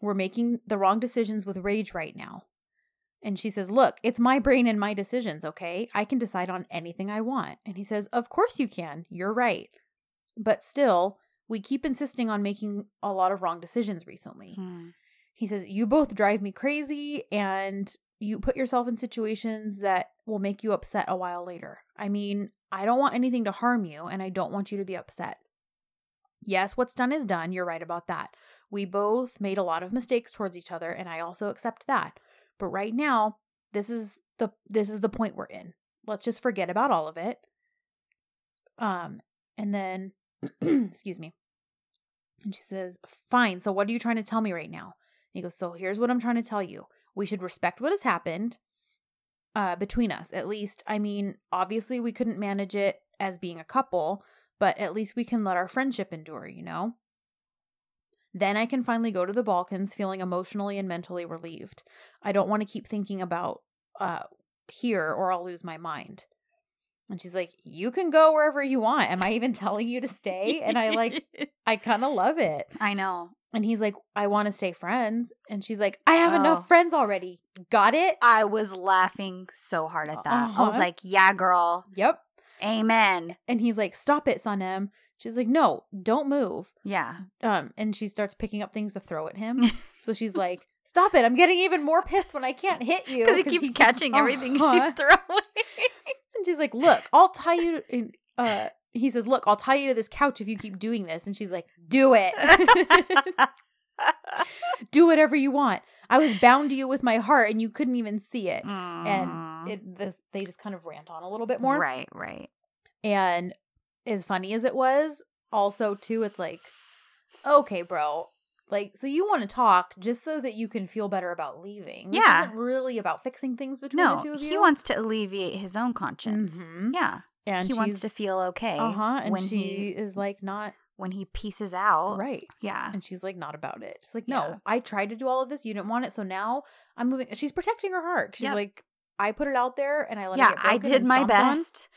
We're making the wrong decisions with rage right now. And she says, Look, it's my brain and my decisions, okay? I can decide on anything I want. And he says, Of course you can. You're right. But still, we keep insisting on making a lot of wrong decisions recently. Hmm. He says, You both drive me crazy and you put yourself in situations that will make you upset a while later. I mean, I don't want anything to harm you and I don't want you to be upset. Yes, what's done is done. You're right about that. We both made a lot of mistakes towards each other and I also accept that. But right now, this is the this is the point we're in. Let's just forget about all of it. Um and then excuse me. And she says, Fine, so what are you trying to tell me right now? And he goes, So here's what I'm trying to tell you. We should respect what has happened uh, between us. At least, I mean, obviously we couldn't manage it as being a couple, but at least we can let our friendship endure, you know? Then I can finally go to the Balkans feeling emotionally and mentally relieved. I don't want to keep thinking about uh, here or I'll lose my mind. And she's like, You can go wherever you want. Am I even telling you to stay? And I like, I kind of love it. I know. And he's like, I want to stay friends. And she's like, I have Oh. enough friends already. Got it? I was laughing so hard at that. I was Uh-huh. like, "Yeah, girl. Yep. Amen." And he's like, Stop it, Sanem. She's like, No, don't move. Yeah. Um, and she starts picking up things to throw at him. so she's like, Stop it. I'm getting even more pissed when I can't hit you. Because he keeps catching everything Uh-huh. she's throwing. And she's like, Look, I'll tie you and, uh he says, Look, I'll tie you to this couch if you keep doing this. And she's like, Do it. Do whatever you want. I was bound to you with my heart, and you couldn't even see it. Mm. And it this they just kind of rant on a little bit more. Right, right. And as funny as it was, also too, it's like, okay, bro. Like, so you want to talk just so that you can feel better about leaving. Yeah. really about fixing things between No, the two of you. he wants to alleviate his own conscience. Mhm. Yeah, and he wants to feel okay uh-huh, and when she he is like not when he pieces out. right. Yeah, And she's like, not about it. She's like, Yeah. no, I tried to do all of this. You didn't want it. So now I'm moving. She's protecting her heart. She's Yep. like, I put it out there and I let it yeah. get I did my stomped on." best,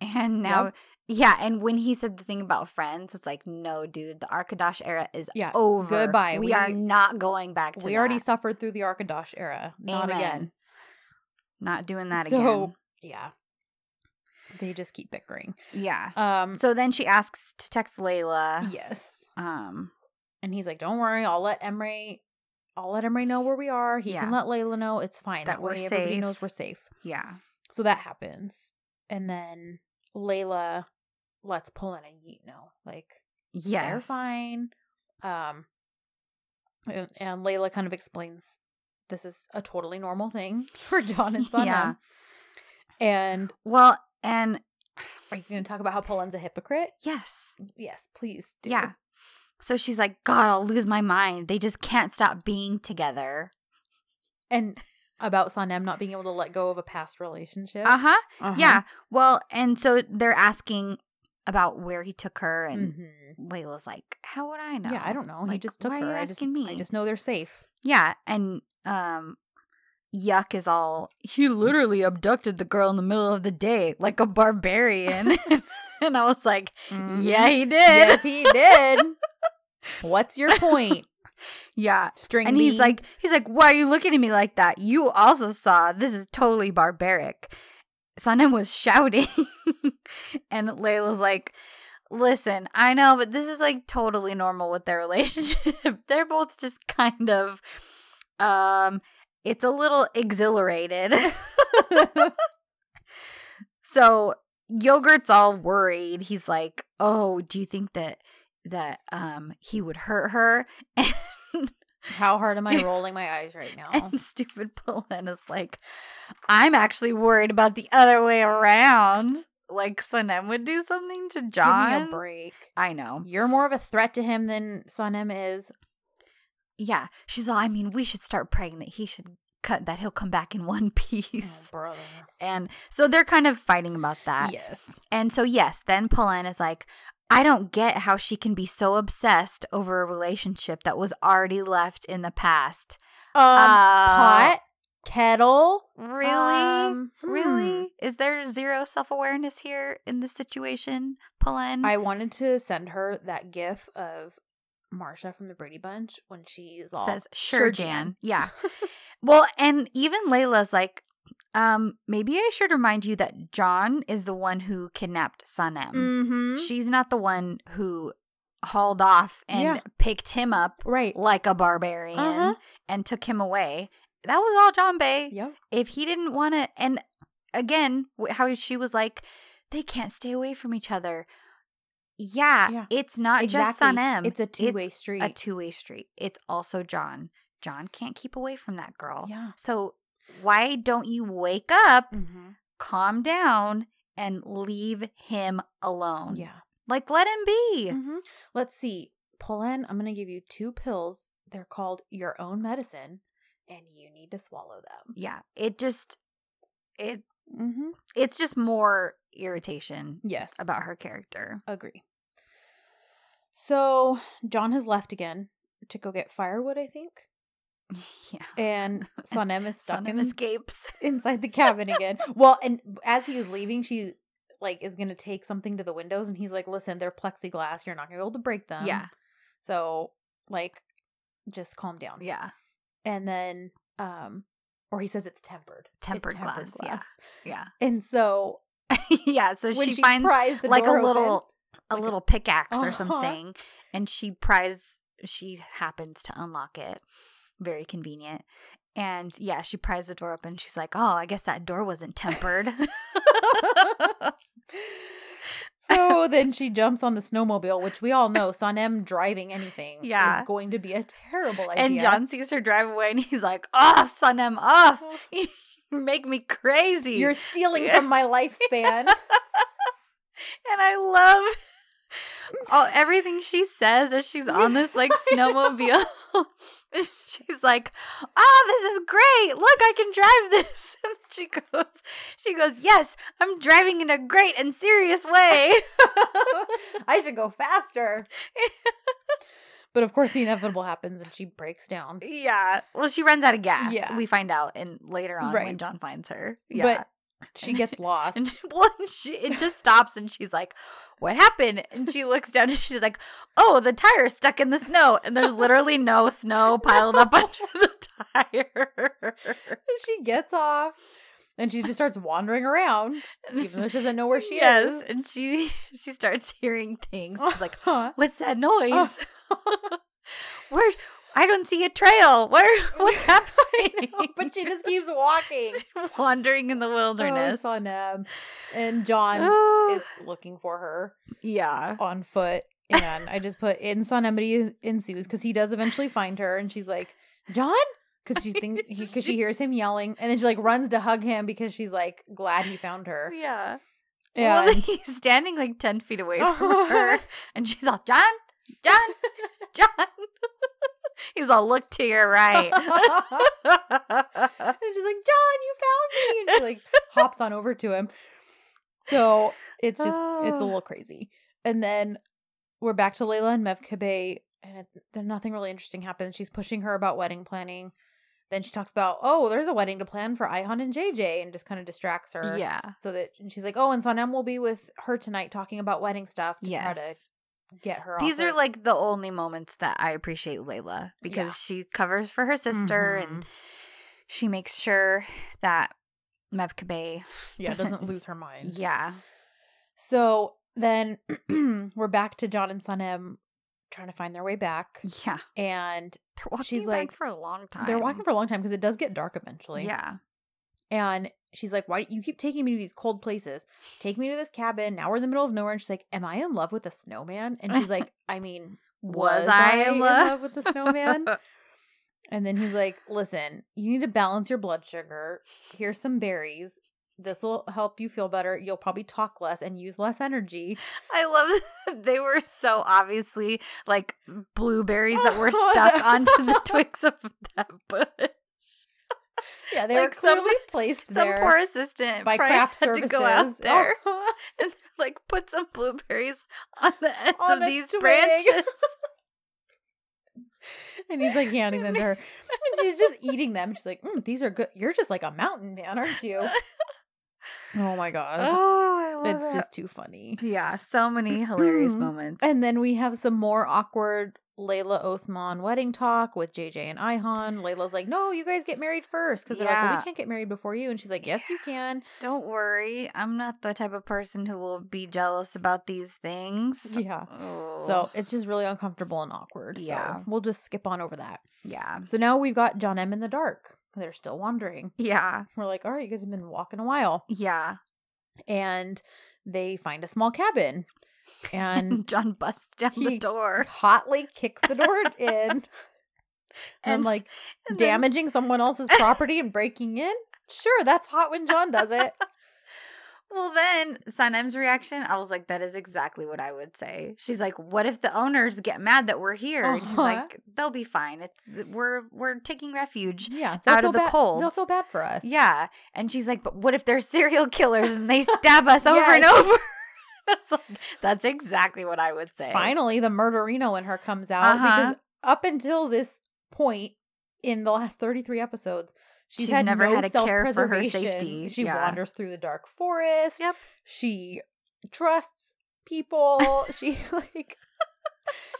and now. Yep. Yeah, and when he said the thing about friends, it's like, no, dude, the Arkadaş era is Yeah, over. goodbye. We, We- are not going back to We already suffered through the Arkadaş era. Not Amen. again. Not doing that So, again. Yeah. They just keep bickering. Yeah. Um, So then she asks to text Layla. yes. Um, And he's like, don't worry. I'll let Emery, I'll let Emery know where we are. He Yeah. can let Layla know. It's fine. That That, we're way everybody safe. knows we're safe. yeah. So that happens. And then Layla lets Polen and Yeet know. Like, Yes. they're fine. Um, and, and Layla kind of explains this is a totally normal thing for John and Son. Yeah. And Well, and are you going to talk about how Polen's a hypocrite? yes. Yes, please do. Yeah. So she's like, God, I'll lose my mind. They just can't stop being together. And about Sanem not being able to let go of a past relationship. Uh huh. Uh-huh. Yeah. Well, and so they're asking about where he took her, and Mhm. Layla's like, How would I know? Yeah, I don't know. he just took why her. Are you I just, asking me? I just know they're safe. Yeah, and um Yuck is all he literally abducted the girl in the middle of the day like a barbarian. and I was like, Mhm. Yeah, he did. Yes, he did. What's your point? yeah. String And he's like he's like, Why are you looking at me like that? You also saw this is totally barbaric. Sanem was shouting. and Layla's like, Listen, I know, but this is like totally normal with their relationship. They're both just kind of um it's a little exhilarated. so yogurt's all worried. He's like, "Oh, do you think that that um he would hurt her?" And How hard am I rolling my eyes right now? and stupid Polen is like, "I'm actually worried about the other way around." Like Sanem would do something to John. Give me a break. I know. You're more of a threat to him than Sanem is. Yeah, she's all. I mean, we should start praying that he should cut that he'll come back in one oh, piece. Oh. And so they're kind of fighting about that. Yes. And so, yes, then Pauline is like, I don't get how she can be so obsessed over a relationship that was already left in the past. Um, Uh, pot, kettle. Really? Um, really? Is there zero self awareness here in this situation, Pauline? I wanted to send her that gif of Marsha from the Brady Bunch when she's all says, sure, Jan. Yeah. well, and even Layla's like, um, maybe I should remind you that John is the one who kidnapped Sanem. mm-hmm. She's not the one who hauled off and Yeah. picked him up right. like a barbarian Uh-huh. and took him away. That was all John Bay. Yep. If he didn't want to, and again, how she was like, they can't stay away from each other. Yeah, Yeah. it's not just Sanem. It's a two way street. a two way street. It's also John. John can't keep away from that girl. yeah. So why don't you wake up, Mm-hmm. calm down, and leave him alone? Yeah. Like let him be. hmm Let's see. Polen, I'm going to give you two pills. They're called your own medicine, and you need to swallow them. Yeah. It just it Mm-hmm. it's just more irritation Yes. about her character. Agree. So John has left again to go get firewood, I think. Yeah. And Sanem is stuck Sanem in, escapes. inside the cabin again. Well, and as he was leaving, she like is gonna take something to the windows, and he's like, "Listen, they're plexiglass. You're not gonna be able to break them. yeah. So like, just calm down. Yeah. And then, um, or he says it's tempered. It's Tempered glass, yeah. Yeah. And so yeah. So she, she, finds like a little open- a like little pickaxe or Uh-huh. something and she pries she happens to unlock it very convenient and yeah she pries the door open she's like oh i guess that door wasn't tempered so then she jumps on the snowmobile, which we all know Sanem driving anything Yeah. is going to be a terrible idea. And John sees her drive away and he's like, off, Sanem, off. Oh. You make me crazy. You're stealing Yeah. from my lifespan. and I love all everything she says as she's on this like snowmobile. she's like, "Oh, this is great! Look, I can drive this." And she goes, "She goes, yes, I'm driving in a great and serious way." I should go faster. but of course, the inevitable happens and she breaks down. yeah. Well, she runs out of gas. Yeah. We find out and later on when John finds her. Yeah. But she gets lost. And she, well, she, it just stops, and she's like, "What happened?" And she looks down, and she's like, "Oh, the tire's stuck in the snow." And there's literally no snow piled up under the tire. she gets off and she just starts wandering around, even though she doesn't know where she yes, is. and she she starts hearing things. She's like, uh-huh. "What's that noise? Uh. Where? I don't see a trail. Where? What's happening?" know, but she just keeps walking. wandering in the wilderness. Oh, Sanem. Um, and John Oh. is looking for her yeah. on foot. And I just put in Sonemity ensues because he does eventually find her, and she's like, "John," because she thinks because she hears him yelling, and then she like runs to hug him because she's like glad he found her. Yeah. Well, And he's standing like 10 feet away from her. And she's all, John, John, John. he's all, look to your right. and she's like, "John, you found me," and she like hops on over to him. So it's just it's a Oh. little crazy. And then we're back to Layla and Mevkabe, and it, then nothing really interesting happens. She's pushing her about wedding planning. Then she talks about, oh, there's a wedding to plan for Ihan and JJ, and just kind of distracts her. yeah. So that and she's like, oh, and Sanem will be with her tonight talking about wedding stuff to try to Yes. Get her. These are her- like the only moments that I appreciate Layla because Yeah. she covers for her sister Mhm. and she makes sure that Mevkabe, yeah doesn't- doesn't lose her mind. yeah, So then we're back to John and Sanem trying to find their way back, yeah, and they're walking She's back like- for a long time. they're walking for a long time because it does get dark eventually. yeah, And she's like, Why do you keep taking me to these cold places? Take me to this cabin. Now we're in the middle of nowhere. And she's like, Am I in love with a snowman? And she's like, I mean, Was I in love? with the snowman? and then he's like, Listen, you need to balance your blood sugar. Here's some berries. This will help you feel better. You'll probably talk less and use less energy. I love that they were so obviously like blueberries that were stuck onto the twigs of that bush. Yeah, they Like were some- clearly placed Some there poor assistant by craft had services. to go out there Oh. and like put some blueberries on the ends On of these twig. branches. and he's like handing them to her. And she's just eating them. She's like, mm, "These are good. You're just like a mountain man, aren't you?" Oh my gosh, oh, I love it's it. just too funny. yeah, so many hilarious moments. And then we have some more awkward Layla Osman wedding talk with JJ and Ihan. Layla's like, "No, you guys get married first because they're like, well, we can't get married before you." And she's like, "Yes, you can." don't worry, I'm not the type of person who will be jealous about these things. Yeah. Oh. So it's just really uncomfortable and awkward. Yeah. So we'll just skip on over that. yeah, So now we've got John M in the dark. They're still wandering. yeah, We're like, all right, you guys have been walking a while. yeah. And they find a small cabin and John busts down the door hotly kicks the door in. And And like, and then- damaging someone else's property and breaking in? Sure, that's hot when John does it. Well, then Sanem's reaction, I was like, that is exactly what I would say. She's like, what if the owners get mad that we're here? And he's Uh-huh. like, they'll be fine. It's we're we're taking refuge. Yeah. Out of the bad- cold. They'll feel bad for us. Yeah. And she's like, but what if they're serial killers and they stab us over and over? that's like, that's exactly what I would say. Finally, the murderino in her comes out Uh-huh. because up until this point in the last 33 episodes, she's, She's had never no had a care for her safety. She Yeah. wanders through the dark forest. Yep. She trusts people. she like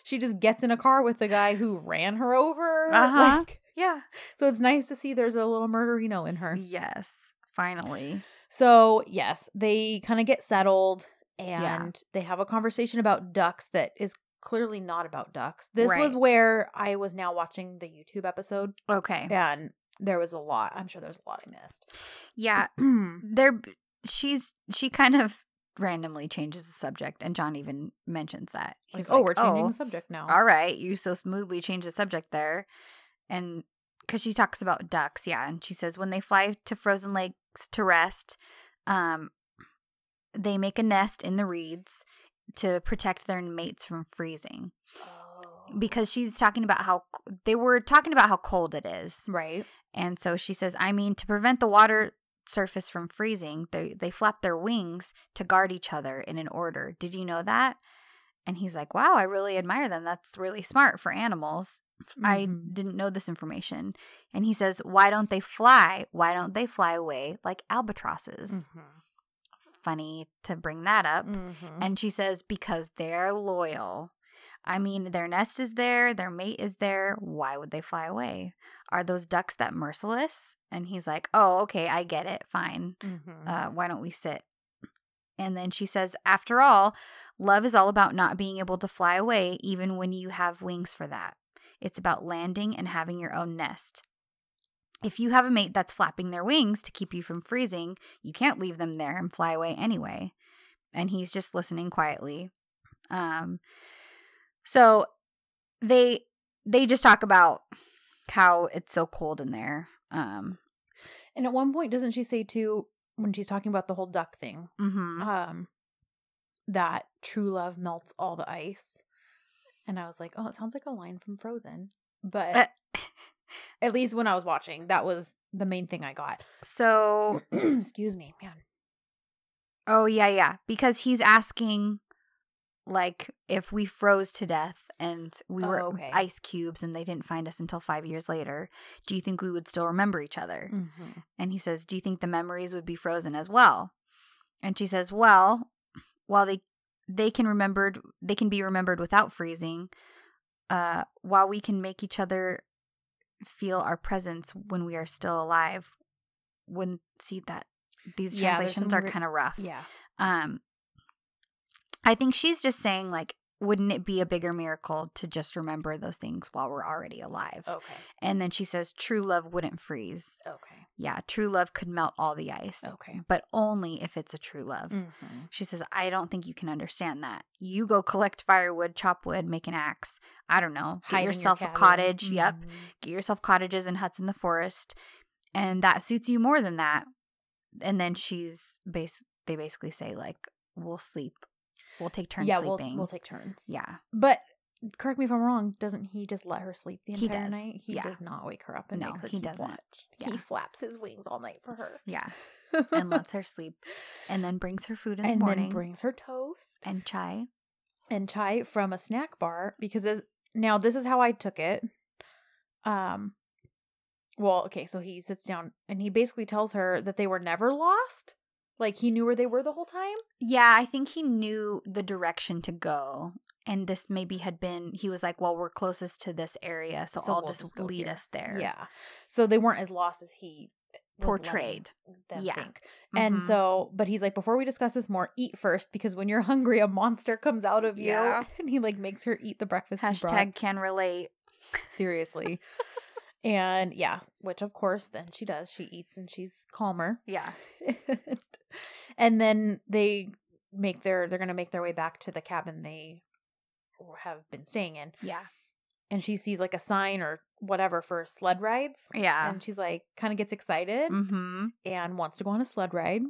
she just gets in a car with the guy who ran her over. Uh-huh. Like, Yeah. so it's nice to see there's a little murderino in her. Yes. Finally. So, yes, they kind of get settled and they have a conversation about ducks that is clearly not about ducks. This was where I was now watching the YouTube episode Okay. and there was a lot. I'm sure there's a lot I missed. Yeah. They're she's she kind of randomly changes the subject, and John even mentions that. Like, He's oh, like, we're changing "Oh, the subject now. all right, you so smoothly change the subject there. And because she talks about ducks, yeah. And she says when they fly to frozen lakes to rest, um, they make a nest in the reeds to protect their mates from freezing. Oh. Because she's talking about how they were talking about how cold it is. Right. And so she says, I mean, to prevent the water surface from freezing, they, they flap their wings to guard each other in an order. Did you know that? And he's like, Wow, I really admire them. That's really smart for animals. I Mhm. didn't know this information. And he says, Why don't they fly? Why don't they fly away like albatrosses? Mhm. Funny to bring that up. Mhm. And she says, Because they're loyal. I mean, their nest is there, their mate is there. Why would they fly away? Are those ducks that merciless? And he's like, Oh, okay, I get it. Fine. Mhm. Uh, why don't we sit? And then she says, After all, love is all about not being able to fly away, even when you have wings for that. It's about landing and having your own nest. If you have a mate that's flapping their wings to keep you from freezing, you can't leave them there and fly away anyway. And he's just listening quietly. Um, so they they just talk about how it's so cold in there. Um, and at one point, doesn't she say too when she's talking about the whole duck thing, mhm. um, that true love melts all the ice? And I was like, oh, it sounds like a line from Frozen. But Uh, at least when I was watching, that was the main thing I got. so Excuse me, man. Oh yeah, yeah. Because he's asking like if we froze to death and we Oh, were okay. ice cubes and they didn't find us until 5 years later, do you think we would still remember each other? Mm-hmm. And he says, "Do you think the memories would be frozen as well?" And she says, "Well, while they they can remembered they can be remembered without freezing, uh while we can make each other feel our presence when we are still alive, wouldn't see that these translations some are kind of rough. Yeah. Um, I think she's just saying like, wouldn't it be a bigger miracle to just remember those things while we're already alive? Okay. And then she says, true love wouldn't freeze. Okay. Yeah, true love could melt all the ice, Okay. but only if it's a true love. Mm-hmm. She says, I don't think you can understand that. You go collect firewood, chop wood, make an axe. I don't know. Get yourself a cottage. Yep. Mm-hmm. Get yourself cottages and huts in the forest. And that suits you more than that. And then she's base they basically say, like, we'll sleep. We'll take turns yeah, sleeping. we'll we'll take turns. yeah. But correct me if I'm wrong. Doesn't he just let her sleep the entire does, night? He yeah. does not wake her up and No, make her he doesn't. watch. Yeah. He flaps his wings all night for her. Yeah. And lets her sleep. And then brings her food in and the morning. then brings her toast and chai. and chai from a snack bar because as, now this is how I took it. Um. Well, okay, so he sits down and he basically tells her that they were never lost. Like he knew where they were the whole time. Yeah, I think he knew the direction to go. And this maybe had been, he was like, well, we're closest to this area, so, So I'll we'll just, just lead here." us there. Yeah. So they weren't as lost as he Portrayed. Them Yeah. think. And mm-hmm. so, but he's like, before we discuss this more, eat first because when you're hungry, a monster comes out of you, Yeah. and he like makes her eat the breakfast. Hashtag can relate. seriously. And yeah, which of course then she does. She eats and she's calmer. Yeah. and then they make their they're gonna make their way back to the cabin they have been staying in. Yeah. And she sees like a sign or whatever for sled rides. Yeah. And she's like kind of gets excited Mm-hmm. and wants to go on a sled ride.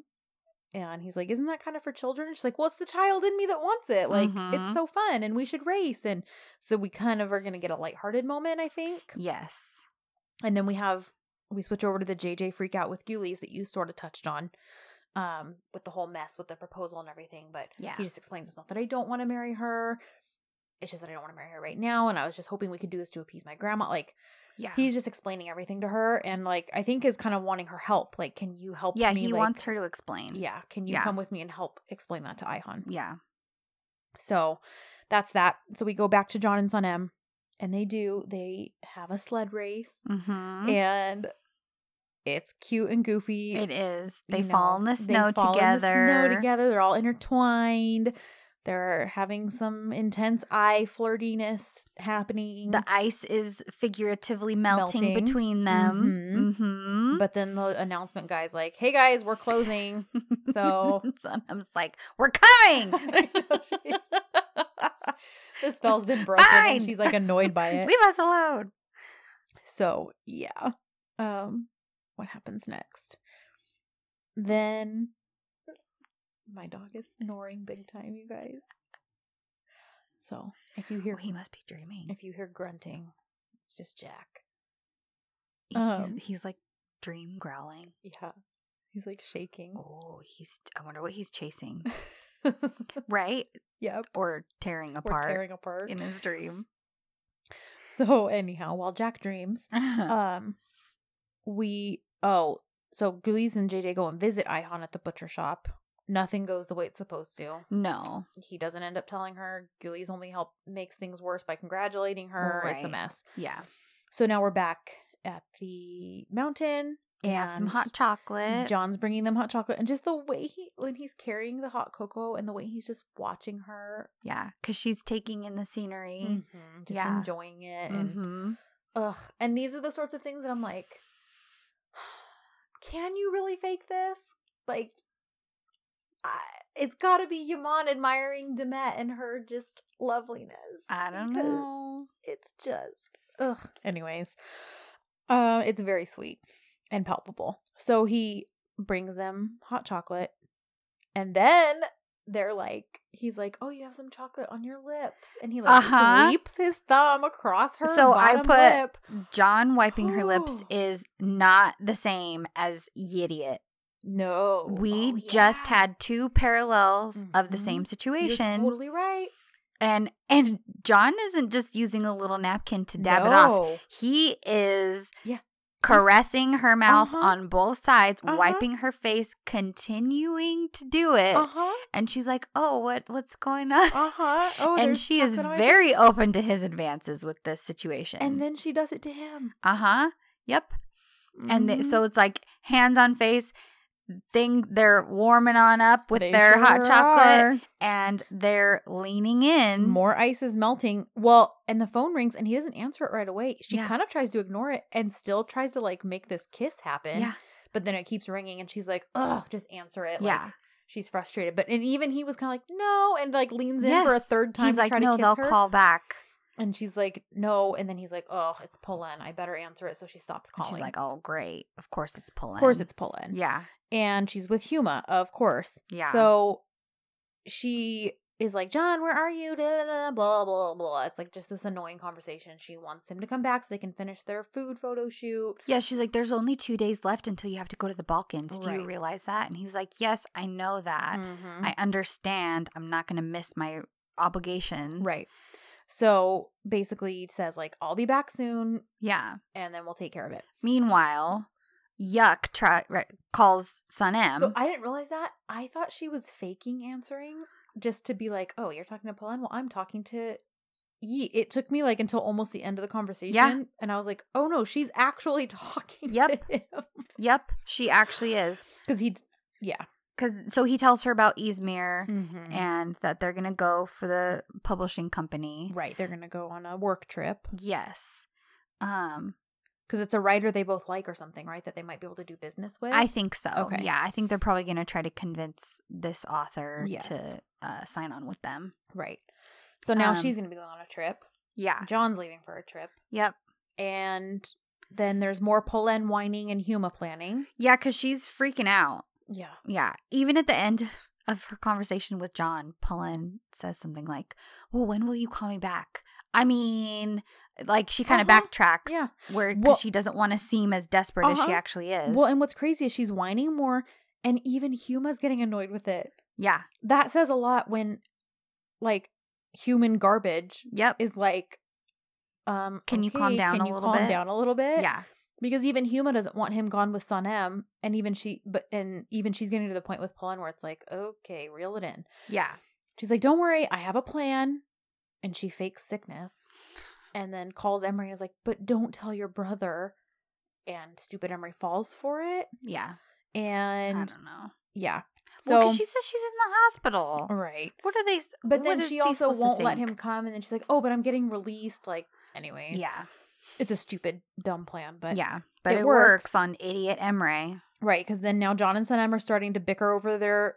And he's like, Isn't that kind of for children? She's like, Well, it's the child in me that wants it. Like, Mhm. it's so fun and we should race. And so we kind of are going to get a lighthearted moment, I think. Yes. And then we have, we switch over to the JJ freak out with Guliz that you sort of touched on um, with the whole mess with the proposal and everything. But Yeah. he just explains it's not that I don't want to marry her. It's just that I don't want to marry her right now. And I was just hoping we could do this to appease my grandma. Like, Yeah. he's just explaining everything to her and like i think is kind of wanting her help like can you help yeah, me he like- wants her to explain. yeah can you Yeah. come with me and help explain that to Ihan Yeah. so that's that so we go back to john and son m and they do they have a sled race Mm-hmm. and it's cute and goofy It is. you They fall in know, the they snow fall in the together. snow together they're all intertwined They're having some intense eye flirtiness happening. The ice is figuratively melting, Melting. between them. Mm-hmm. but then the announcement guy's like, "Hey guys, we're closing." So I'm just like, we're coming. The spell's been broken Fine. and she's like annoyed by it. Leave us alone. So yeah. Um what happens next? Then my dog is snoring big time, you guys. So if you hear Oh, he must be dreaming. if you hear grunting, it's just Jack. He's, um, he's like dream growling. Yeah. He's like shaking. Oh, he's. I wonder what he's chasing. Right? Yep. Or tearing apart tearing apart. in his dream. So anyhow, while Jack dreams, um we oh so Guliz and JJ go and visit Ihan at the butcher shop. Nothing goes the way it's supposed to. no. He doesn't end up telling her. Guliz only help makes things worse by congratulating her. It's a mess. Yeah. So now we're back at the mountain have some hot chocolate. John's bringing them hot chocolate, and just the way he when he's carrying the hot cocoa and the way he's just watching her, yeah, because she's taking in the scenery. just Yeah. enjoying it, and Mm-hmm. Ugh. And these are the sorts of things that I'm like, can you really fake this? Like, I, it's got to be Yaman admiring Demet and her just loveliness. I don't know. It's just, ugh. Anyways, uh, it's very sweet and palpable. So he brings them hot chocolate, and then they're like, he's like, "Oh, you have some chocolate on your lips," and he like Uh-huh. sweeps his thumb across her. So I put- lip. John wiping her lips Oh. is not the same as Idiot. No, We Oh, just yeah. had two parallels of the Mhm. same You're situation. totally right. and and John isn't just using a little napkin to dab it off. He is Yeah. Caressing her mouth Uh-huh. on both sides, Uh-huh. wiping her face, continuing to do it. Uh huh. And she's like, "Oh, what what's going on?" Uh huh. Oh, and she is very open to his advances with this situation. And then she does it to him. uh huh. Yep. And they, Mhm. so it's like hands on face. Thing they're warming on up with They their hot chocolate, are. and they're leaning in. More ice is melting. Well, and the phone rings and he doesn't answer it right away. She Yeah. kind of tries to ignore it and still tries to like make this kiss happen. Yeah. But then it keeps ringing and she's like, oh just answer it. Yeah. Like, she's frustrated. But and even he was kind of like, no, and like leans in for a third time He's to like, try no, to kiss they'll her. call back. And she's like, no. And then he's like, oh, it's Polen. I better answer it. So she stops calling. she's like, oh, great. Of course it's Polen. of course it's Polen. Yeah. and she's with Huma, of course. Yeah. So she is like, John, where are you? Da, da, da, blah blah blah. It's like just this annoying conversation. She wants him to come back so they can finish their food photo shoot. Yeah, she's like, there's only two days left until you have to go to the Balkans. Do you realize that? And he's like, yes, I know that. Mhm. I understand. I'm not going to miss my obligations. Right. So basically, he says like, I'll be back soon, Yeah. and then we'll take care of it. Meanwhile, Yuck try, right, calls Sanem. so I didn't realize that. I thought she was faking answering just to be like, oh, you're talking to Polen. Well, I'm talking to. Yi. It took me like until almost the end of the conversation, yeah. and I was like, "Oh no, she's actually talking Yep. to him." yep, she actually is. Because he, yeah, Cause so he tells her about Izmir mm-hmm. and that they're gonna go for the publishing company. right. They're gonna go on a work trip Yes. Um, because it's a writer they both like or something, right? That they might be able to do business with. I think so. Okay. Yeah, I think they're probably gonna try to convince this author Yes. to uh, sign on with them. right. So now Um, she's gonna be going on a trip. Yeah. John's leaving for a trip, Yep. and then there's more Polen whining and Huma planning. Yeah, because she's freaking out. Yeah. Yeah. Even at the end of her conversation with John, Polen says something like, Well, when will you call me back? I mean, like she kind of Uh-huh. backtracks Yeah. where because Well- she doesn't want to seem as desperate as she Uh-huh. actually is. Well, and what's crazy is she's whining more, and even Huma's getting annoyed with it. yeah. That says a lot when, like, human garbage Yep. is like, um, Can you calm okay, down can a you little calm bit? down a little bit? Yeah. Because even Huma doesn't want him gone with Sanem, and even she, but and even she's getting to the point with Polen where it's like, okay, reel it in. Yeah. She's like, don't worry, I have a plan, and she fakes sickness, and then calls Emery and is like, but don't tell your brother. And stupid Emery falls for it, Yeah. And I don't know. yeah. well, she says she's in the hospital. right. What are they? But then she he also won't let him come and then she's like, "Oh, but I'm getting released." Like anyways. Yeah, It's a stupid dumb plan, but yeah, but it it, works. works. on idiot Emre. right cuz then now John and Sanem are starting to bicker over their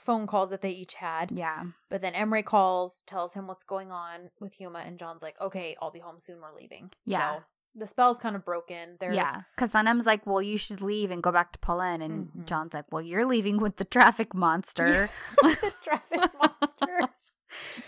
phone calls that they each had. Yeah, But then Emre calls, tells him what's going on with Huma and John's like, "Okay, I'll be home soon. We're leaving." Yeah. So the spell's kind of broken. They're yeah. Because Sanem's like, "Well, you should leave and go back to Polen," and Mhm. John's like, "Well, you're leaving with the traffic monster." the traffic monster.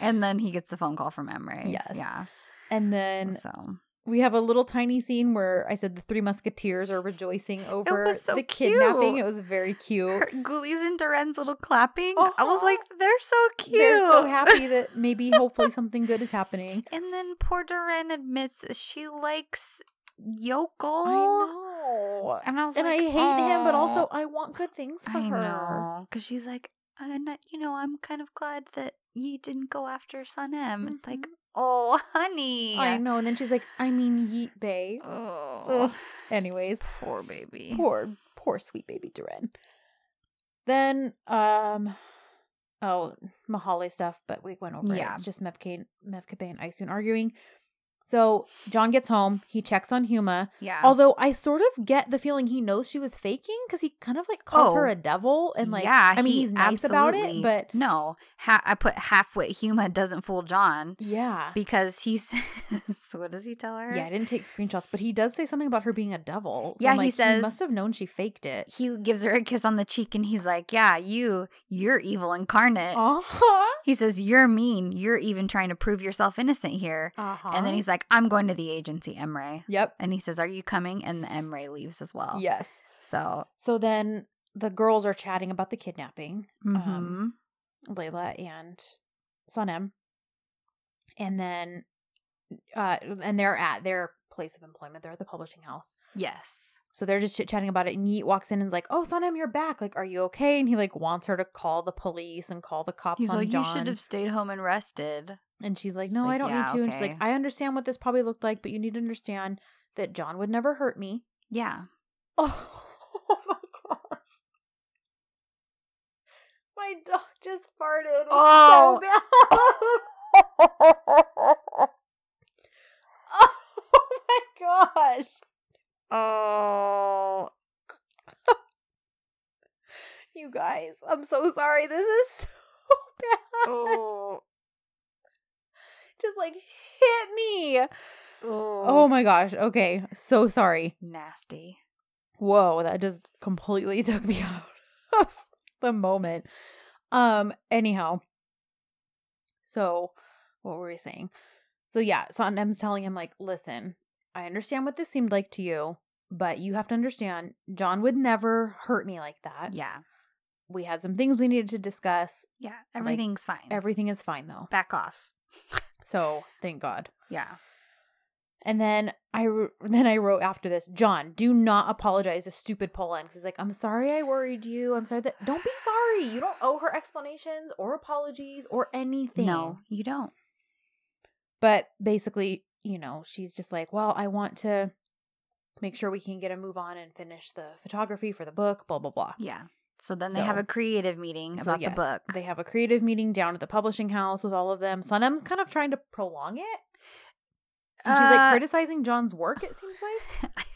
and then he gets the phone call from Emre. Yes. Yeah. And then So we have a little tiny scene where I said the three musketeers are rejoicing over so the kidnapping. cute. It was very cute. Her, Guliz and Duran's little clapping. I was Uh-huh. like, they're so cute. They're so happy that maybe hopefully something good is happening. And then poor Duran admits she likes Yokel. I know. And I was And I like, hate him, but also I want good things for I her. Because she's like, and you know, I'm kind of glad that you didn't go after Sanem. It's like, Mhm. Oh, honey. I know. And then she's like, I mean, yeet bay. Oh, Ugh. Anyways, poor baby. poor, poor sweet baby Duran. Then, um, oh, Mahale stuff, but we went over Yeah. it. It's just Mevke, Mevkabe and Isoon arguing. So John gets home. He checks on Huma. Yeah. Although I sort of get the feeling he knows she was faking because he kind of like calls her Oh. a devil and like yeah, I mean he he's nice about it, but no, ha- I put halfwit Huma doesn't fool John yeah, because he says, what does he tell her? yeah. I didn't take screenshots, but he does say something about her being a devil. So Yeah, he says- must have known she faked it. He gives her a kiss on the cheek and he's like, "Yeah, you, you're evil incarnate." Uh huh. He says, "You're mean. You're even trying to prove yourself innocent here." Uh huh. And then he's like, "I'm going to the agency, Emre." yep. And he says, "Are you coming?" And the Emre leaves as well. Yes. So, So then the girls are chatting about the kidnapping. mhm. Um, Layla and Sanem. And then uh and they're at their place of employment. They're at the publishing house. yes, So they're just chit chatting about it. And Yeet walks in and is like, Oh, Sanem, you're back. Like, are you okay? And he like wants her to call the police and call the cops he's on like, John. "You should have stayed home and rested." And she's like, No, like, I don't "Yeah, need to. And she's like. I understand what this probably looked like, but you need to understand that John would never hurt me. Yeah, Oh, oh my gosh. My dog just farted. Oh. so bad. oh my gosh. Oh, You guys, I'm so sorry. This is so bad. oh, Just like hit me. oh, Oh my gosh. Okay. So sorry. nasty. Whoa, that just completely took me out of the moment. Um, anyhow. So what were we saying? So yeah, Sanem's telling him, like, listen, I understand what this seemed like to you, but you have to understand, John would never hurt me like that. Yeah, We had some things we needed to discuss. yeah. Everything's fine. Everything is fine though. Back off. So thank God. Yeah. And then I then I wrote after this, John, do not apologize to stupid Polen because he's like, I'm sorry I worried you. I'm sorry that don't be sorry. You don't owe her explanations or apologies or anything. No, you don't. But basically, you know, she's just like, well, I want to make sure we can get a move on and finish the photography for the book. Blah blah blah. Yeah. So then they have a creative meeting So, about yes, the book. They have a creative meeting down at the publishing house with all of them. Sanem's kind of trying to prolong it. And she's Uh, like criticizing John's work, it seems like.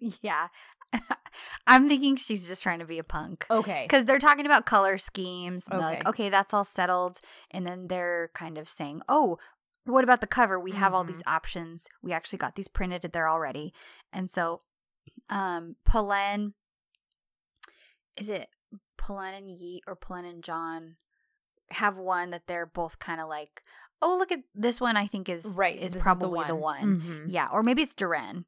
yeah. I'm thinking she's just trying to be a punk. Okay. Because they're talking about color schemes. And they're like, Okay. okay, that's all settled. And then they're kind of saying, oh, what about the cover? We have all Mm-hmm. these options. We actually got these printed there already. And so, um, Polen, is it Polen and Yeet or Polen and John have one that they're both kind of like, oh, look at this one. I think is Right. is probably the one. Mhm. Yeah, or maybe it's Duran.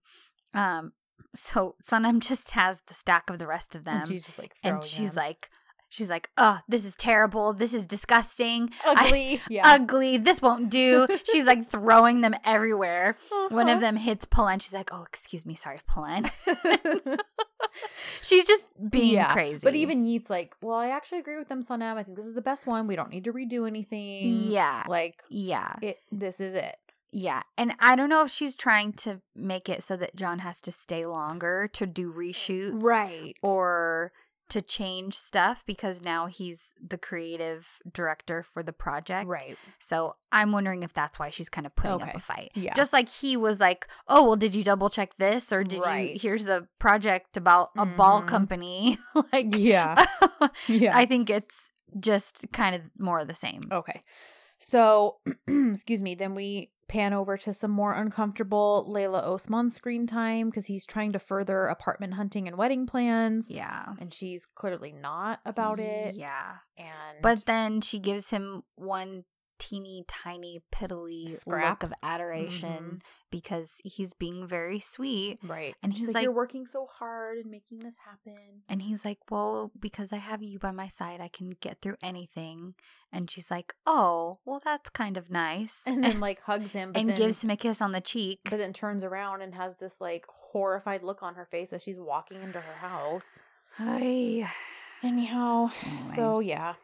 Um, so Sanem just has the stack of the rest of them, And she's just like and she's them. like, she's like, oh, this is terrible. This is disgusting. ugly. yeah. Ugly. This won't do. she's like throwing them everywhere. One of Uh-huh. them hits Polen. She's like, oh, excuse me, sorry, Polen. she's just being Yeah, crazy. But even Yeet's like, well, I actually agree with them, Sanem. I think this is the best one. We don't need to redo anything. yeah, Like yeah, it. This is it. yeah. And I don't know if she's trying to make it so that John has to stay longer to do reshoots, Right. or to change stuff because now he's the creative director for the project. Right. So I'm wondering if that's why she's kind of putting Okay. up a fight. Yeah. Just like he was like, "Oh, well, did you double check this or did Right. you here's a project about a ball Mhm. company?" like Yeah. Yeah. I think it's just kind of more of the same. Okay. So, excuse me, then we pan over to some more uncomfortable Layla Osman screen time because he's trying to further apartment hunting and wedding plans. Yeah. And she's clearly not about it. Yeah. And But then she gives him one teeny tiny piddly Scrap. look of adoration mm-hmm. because he's being very sweet. right. and he's like, like- You're working so hard and making this happen. And he's like, Well, because I have you by my side, I can get through anything. And she's like, Oh, well, that's kind of nice. And then like hugs him but and then, gives him a kiss on the cheek. but then turns around and has this like horrified look on her face as she's walking into her house. Ay. Anyhow, Anyway. so yeah.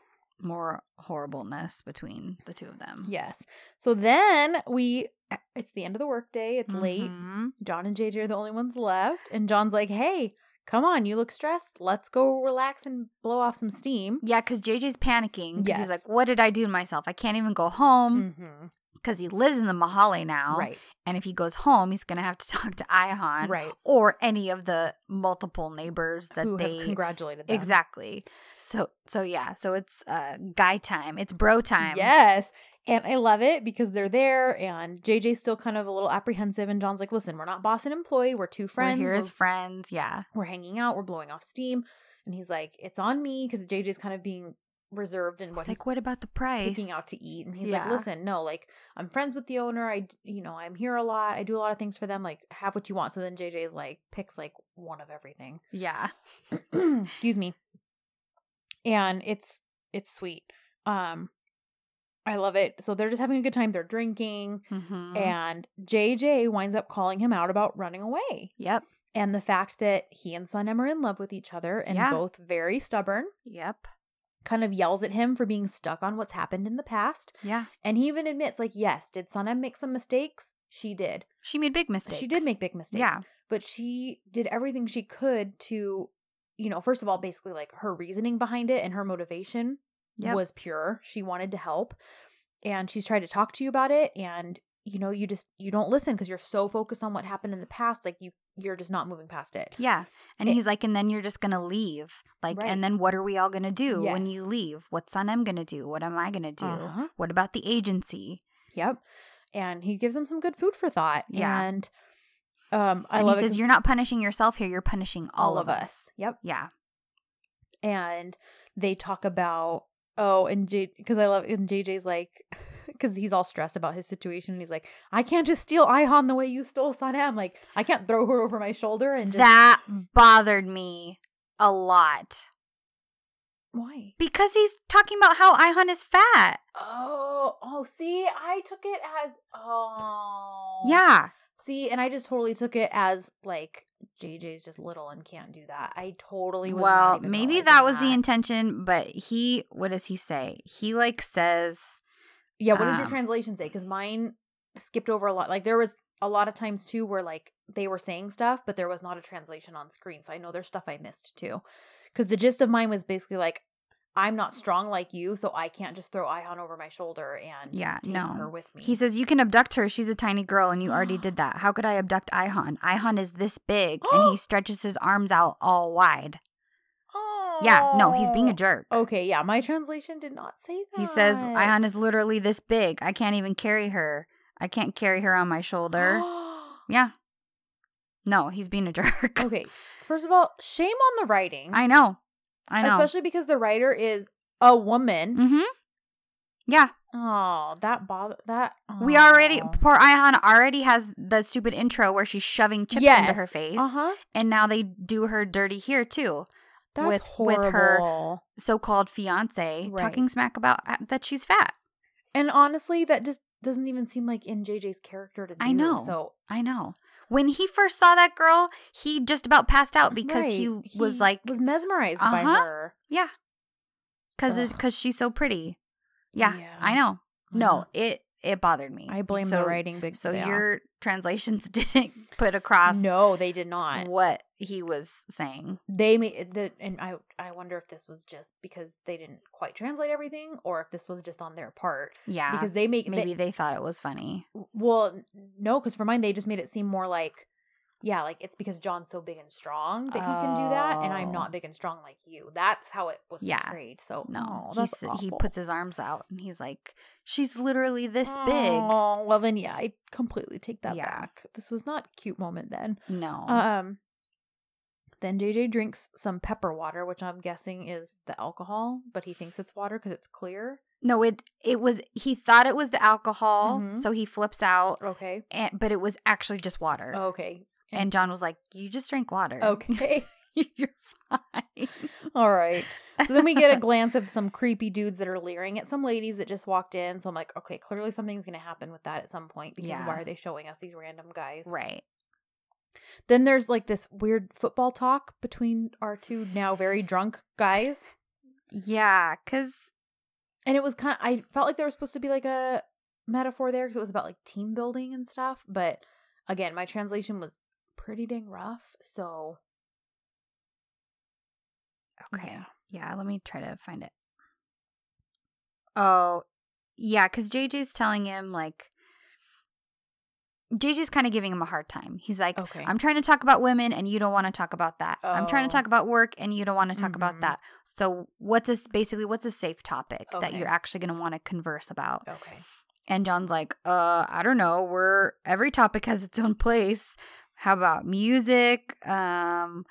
More horribleness between the two of them. Yes. So then we it's the end of the workday. It's late. Mhm. John and JJ are the only ones left. And John's like, hey, come on, you look stressed. Let's go relax and blow off some steam. Yeah, because JJ's panicking. Yes. He's like, What did I do to myself? I can't even go home Mm-hmm. Because he lives in the Mahale now. Right. And if he goes home, he's going to have to talk to Ihan Right. or any of the multiple neighbors that Who they congratulated them. Exactly. So so yeah, so it's uh guy time. It's bro time. Yes. And I love it because they're there and JJ's still kind of a little apprehensive. And John's like, listen, we're not boss and employee. We're two friends. We're here as We're, friends. Yeah. we're hanging out. We're blowing off steam. And he's like, it's on me because JJ's kind of being reserved and what like, what about the price? picking out to eat and he's Yeah. like listen no like i'm friends with the owner i you know i'm here a lot i do a lot of things for them like have what you want so then jj's like picks like one of everything Yeah. excuse me and it's it's sweet um i love it so they're just having a good time they're drinking Mm-hmm. and jj winds up calling him out about running away Yep. and the fact that he and Sanem are in love with each other and Yeah. both very stubborn Yep. Kind of yells at him for being stuck on what's happened in the past Yeah. and he even admits, like, yes, did Sanem make some mistakes? She did. She made big mistakes. She did make big mistakes. Yeah. But she did everything she could to, you know, first of all, basically, like her reasoning behind it and her motivation Yep. was pure. She wanted to help. And she's tried to talk to you about it. And, you know, you just, you don't listen because you're so focused on what happened in the past. Like, you, you're just not moving past it. Yeah. And It- he's like, and then you're just gonna leave. Like, Right. and then what are we all gonna do when you leave? What's Sanem gonna do? What am I gonna do? Uh-huh. What about the agency? Yep. And he gives them some good food for thought. Yeah. And, um, I and love he it says, 'cause You're not punishing yourself here, you're punishing all, of us. Yep. Yeah. and they talk about oh and J because I love and JJ's like because he's all stressed about his situation and he's like I can't just steal Ihan the way you stole Sanem like I can't throw her over my shoulder and just That bothered me a lot. why Because he's talking about how Ihan is fat. oh oh see I took it as oh Yeah. see and I just totally took it as like JJ's just little and can't do that I totally was Well, maybe that was the intention, but he, what does he say? He like says, Yeah, what did your Um, translation say? Because mine skipped over a lot. Like there was a lot of times too where like they were saying stuff, but there was not a translation on screen. So I know there's stuff I missed too. Because the gist of mine was basically like, I'm not strong like you, so I can't just throw Ihan over my shoulder and Yeah, take no. her with me. he says, you can abduct her. She's a tiny girl and you already did that. How could I abduct Ihan? Ihan is this big and he stretches his arms out all wide. Yeah, no, he's being a jerk. Okay, yeah, my translation did not say that. He says, Ihan is literally this big. I can't even carry her. I can't carry her on my shoulder. yeah. No, he's being a jerk. okay, first of all, shame on the writing. I know. I know. Especially because the writer is a woman. mm-hmm. Yeah. Oh, that bother that. We already poor Ihan already has the stupid intro where she's shoving chips into her face, Uh huh. and now they do her dirty here too. That's With- horrible. with her- So-called fiance Right. talking smack about uh, that she's fat. And honestly, that just doesn't even seem like in JJ's character to do. I know. So I know. When he first saw that girl, he just about passed out because right, he was like, was mesmerized by Uh-huh. her. yeah, because because she's so pretty. Yeah, Yeah. I know. No, Mhm. it it bothered me. I blame so, the writing big. So your translations didn't put across no, they did not. what he was saying. They made the and I I wonder if this was just because they didn't quite translate everything, or if this was just on their part Yeah, because they make maybe they, they thought it was funny. well no because for mine they just made it seem more like yeah like it's because John's so big and strong that he can do that, and I'm Oh. not big and strong like you. That's how it was Yeah. portrayed. So No, oh, he that's he puts his arms out and he's like, "She's literally this big." Oh, well then yeah, I completely take that Yeah. back. This was not a cute moment then. No, Um then JJ drinks some pepper water, which I'm guessing is the alcohol, but he thinks it's water because it's clear. no, it it was. He thought it was the alcohol, Mhm. so he flips out, Okay. and, but it was actually just water. Okay. And John was like, "You just drank water. Okay. you're fine." All right. So then we get a glance of some creepy dudes that are leering at some ladies that just walked in. So I'm like, okay, clearly something's going to happen with that at some point because Yeah. why are they showing us these random guys? right. Then there's like this weird football talk between our two now very drunk guys. Yeah, because And it was kind of, I felt like there was supposed to be like a metaphor there because it was about like team building and stuff. But again, my translation was pretty dang rough. So okay, Yeah. yeah. Let me try to find it. Oh, yeah, because JJ's telling him like. JJ's kind of giving him a hard time. He's like, Okay. I'm trying to talk about women and you don't want to talk about that. I'm trying to Oh. talk about work and you don't want to talk Mhm. about that. So what's a basically what's a safe topic that you're actually going to want to converse about? okay. And John's like, uh, I don't know. We're every topic has its own place. How about music? Um,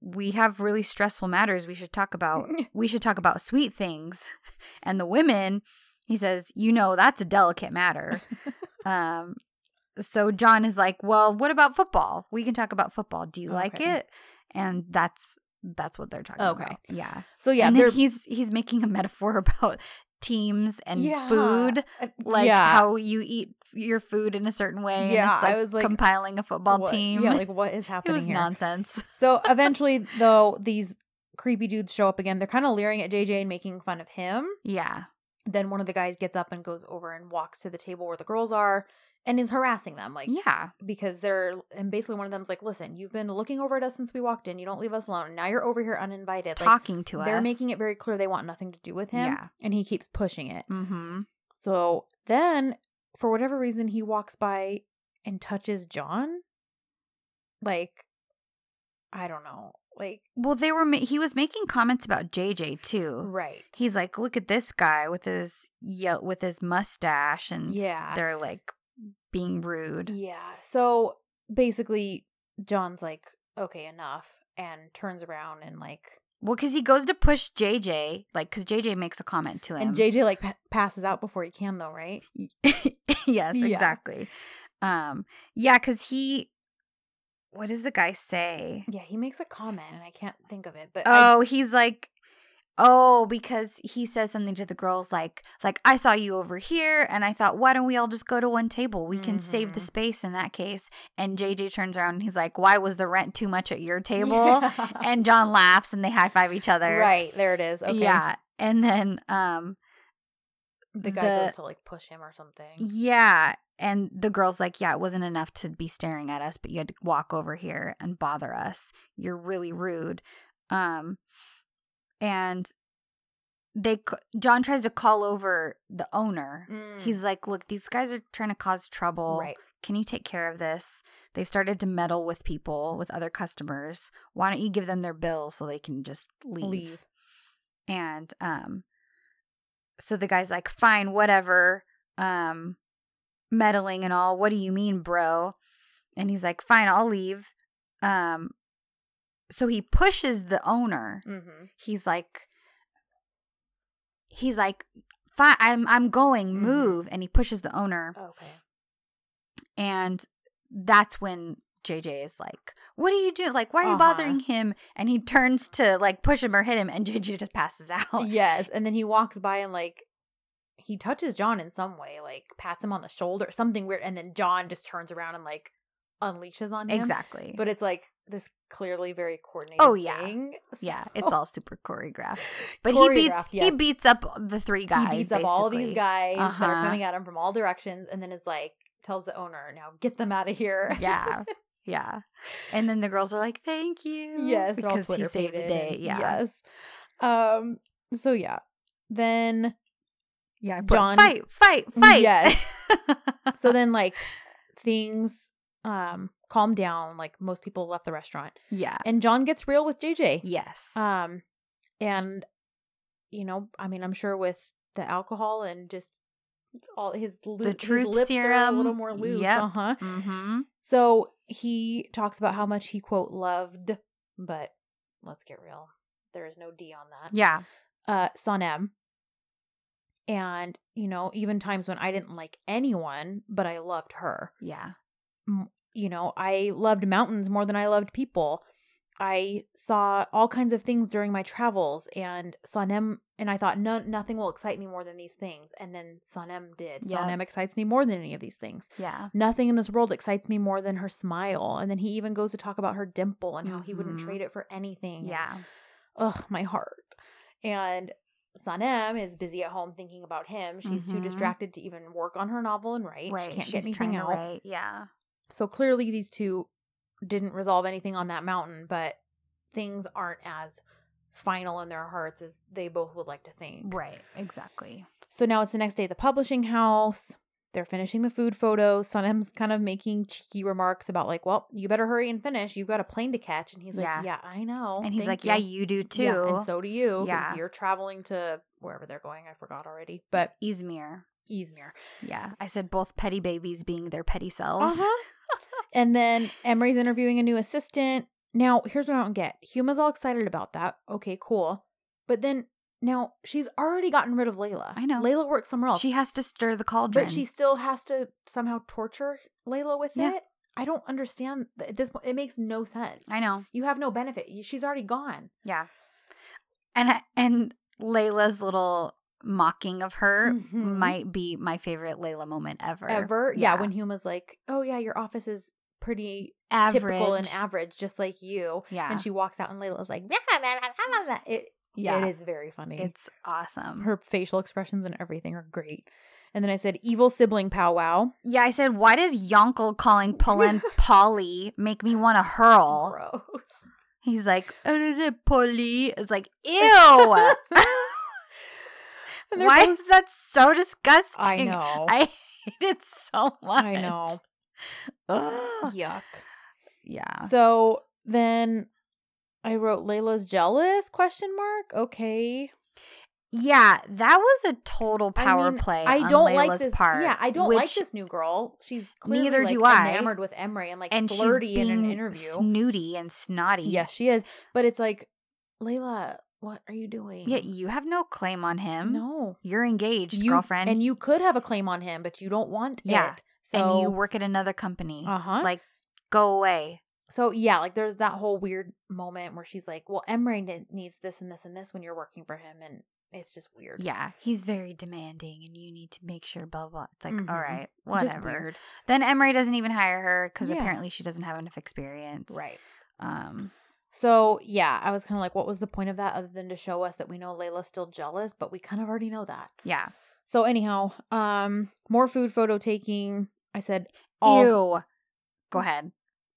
we have really stressful matters we should talk about. we should talk about sweet things. And the women, he says, you know, that's a delicate matter. um, so John is like, well, what about football? We can talk about football. Do you like it? And that's that's what they're talking Okay. about. Yeah. So yeah, and then he's he's making a metaphor about teams and Yeah. food like yeah. how you eat your food in a certain way. Yeah, and it's like I was like, compiling a football what- team. Yeah, like what is it happening was here? nonsense. So eventually, though, these creepy dudes show up again. They're kind of leering at JJ and making fun of him. Yeah, Then one of the guys gets up and goes over and walks to the table where the girls are and is harassing them, like yeah, because they're and basically one of them's like, "Listen, you've been looking over at us since we walked in. You don't leave us alone. Now you're over here uninvited." Like talking to us. they're making it very clear they want nothing to do with him. Yeah. and he keeps pushing it. Mm-hmm. So then, for whatever reason, he walks by and touches John. Like, I don't know. Like, Well, they were. Ma- he was making comments about JJ too. right. He's like, "Look at this guy with his yell with his mustache," and Yeah. they're like being rude. Yeah. So basically, John's like, okay, enough, and turns around and like, Well, because he goes to push JJ, like, because JJ makes a comment to him. and JJ like pa- passes out before he can, though, right? yes, Yeah. exactly. Um, yeah, because he, what does the guy say? Yeah, he makes a comment, and I can't think of it, but I- Oh, he's like, oh, because he says something to the girls like, like I saw you over here, and I thought, why don't we all just go to one table? We can save the Mhm. space in that case. And JJ turns around and he's like, why was the rent too much at your table? Yeah. And John laughs and they high five each other. right there it is. Okay. Yeah, and then um, the guy the- goes to like push him or something. Yeah. And the girl's like, Yeah, it wasn't enough to be staring at us, but you had to walk over here and bother us. You're really rude. Um, and they, John tries to call over the owner. Mm. He's like, Look, these guys are trying to cause trouble. right. Can you take care of this? They've started to meddle with people, with other customers. Why don't you give them their bill so they can just leave? Leave. And um so the guy's like, "Fine, whatever. Um meddling and all. What do you mean, bro?" And he's like, "Fine, I'll leave." Um so he pushes the owner. Mm-hmm. He's like he's like, "Fine, I'm I'm going. Mhm. Move." And he pushes the owner. Okay. And that's when JJ is like, "What are you doing? Like, why are you Uh-huh. bothering him?" And he turns to like push him or hit him, and JJ just passes out. Yes, and then he walks by and like he touches John in some way, like pats him on the shoulder, something weird, and then John just turns around and like unleashes on him. exactly. But it's like this clearly very coordinated. Oh, yeah. thing. yeah, it's all super choreographed. But he beats Choreographed, he beats up the three guys. he beats up all these basically. guys that are Uh-huh. coming at him from all directions, and then is like tells the owner, "Now get them out of here." Yeah. Yeah. And then the girls are like, "Thank you." yes, because he saved the day. Yeah. Yes. Um. So yeah. Then Yeah. John- fight, fight, fight. Yes. so then like things um calm down. Like most people left the restaurant, yeah. and John gets real with JJ. Yes. Um, and you know, I mean, I'm sure with the alcohol and just all his lo- The his truth lips are a little more loose. Yep. Uh huh. mm-hmm. So he talks about how much he quote loved, but let's get real. There is no D on that. Yeah. Uh, Sanem. And you know, even times when I didn't like anyone, but I loved her. Yeah. You know, I loved mountains more than I loved people. I saw all kinds of things during my travels, and Sanem, and I thought, no, nothing will excite me more than these things. And then Sanem did. Yep. Sanem excites me more than any of these things. Yeah. Nothing in this world excites me more than her smile. And then he even goes to talk about her dimple and how he wouldn't Mhm. trade it for anything. and- Yeah. ugh, my heart. And Sanem is busy at home thinking about him. She's too Mhm. distracted to even work on her novel and write. Right. She can't She's get anything out. write. Yeah. So clearly, these two didn't resolve anything on that mountain, but things aren't as final in their hearts as they both would like to think. Right. Exactly. So now it's the next day at the publishing house. They're finishing the food photos. Sanem's kind of making cheeky remarks about, like, well, you better hurry and finish. You've got a plane to catch. And he's like, Yeah. yeah, I know. And he's Thank like, you." "Yeah, you do too." Yeah, and so do you. Yeah. Yeah. You're traveling to wherever they're going. I forgot already. But Izmir. Izmir. Yeah. I said both petty babies being their petty selves. Uh-huh. And then Emery's interviewing a new assistant. Now, here's what I don't get. Huma's all excited about that. Okay, cool. But then now she's already gotten rid of Layla. I know. Layla works somewhere else. She has to stir the cauldron. but she still has to somehow torture Layla with Yeah. it. I don't understand at this point. It makes no sense. I know. You have no benefit. She's already gone. Yeah. And and Layla's little mocking of her Mhm. might be my favorite Layla moment ever. Ever. Yeah. when Huma's like, oh, yeah, your office is pretty average typical and average, just like you. Yeah. And she walks out and Layla's like, blah, blah, blah. It, Yeah. It is very funny. It's awesome. her facial expressions and everything are great. And then I said, evil sibling powwow. yeah, I said, why does Yonkel calling Polen Polly make me want to hurl? Gross. He's like, "Uh, Polly. It's like, ew. And Why both- is that so disgusting? I know. I hate it so much. I know. Ugh. Yuck. Yeah. So then I wrote Layla's jealous question mark. Okay. Yeah, that was a total I power mean, play. I on don't Layla's like this part. Yeah, I don't like this new girl. She's clearly Neither like, do I. enamored with Emery and like and flirty in an interview. snooty and snotty. Yes, she is. But it's like, Layla, what are you doing? Yeah, you have no claim on him. no. You're engaged, You- girlfriend. And you could have a claim on him, but you don't want Yeah, it. So and you work at another company. Uh huh. Like, go away. so yeah, like there's that whole weird moment where she's like, "Well, Emery needs this and this and this when you're working for him," and it's just weird. Yeah, he's very demanding, and you need to make sure. Blah blah. It's like, Mhm. all right, whatever. weird. Then Emery doesn't even hire her because Yeah. apparently she doesn't have enough experience. Right. Um. So yeah, I was kind of like, what was the point of that other than to show us that we know Layla's still jealous, but we kind of already know that. Yeah. So anyhow, um, more food photo taking. I said, all, Ew. Go ahead.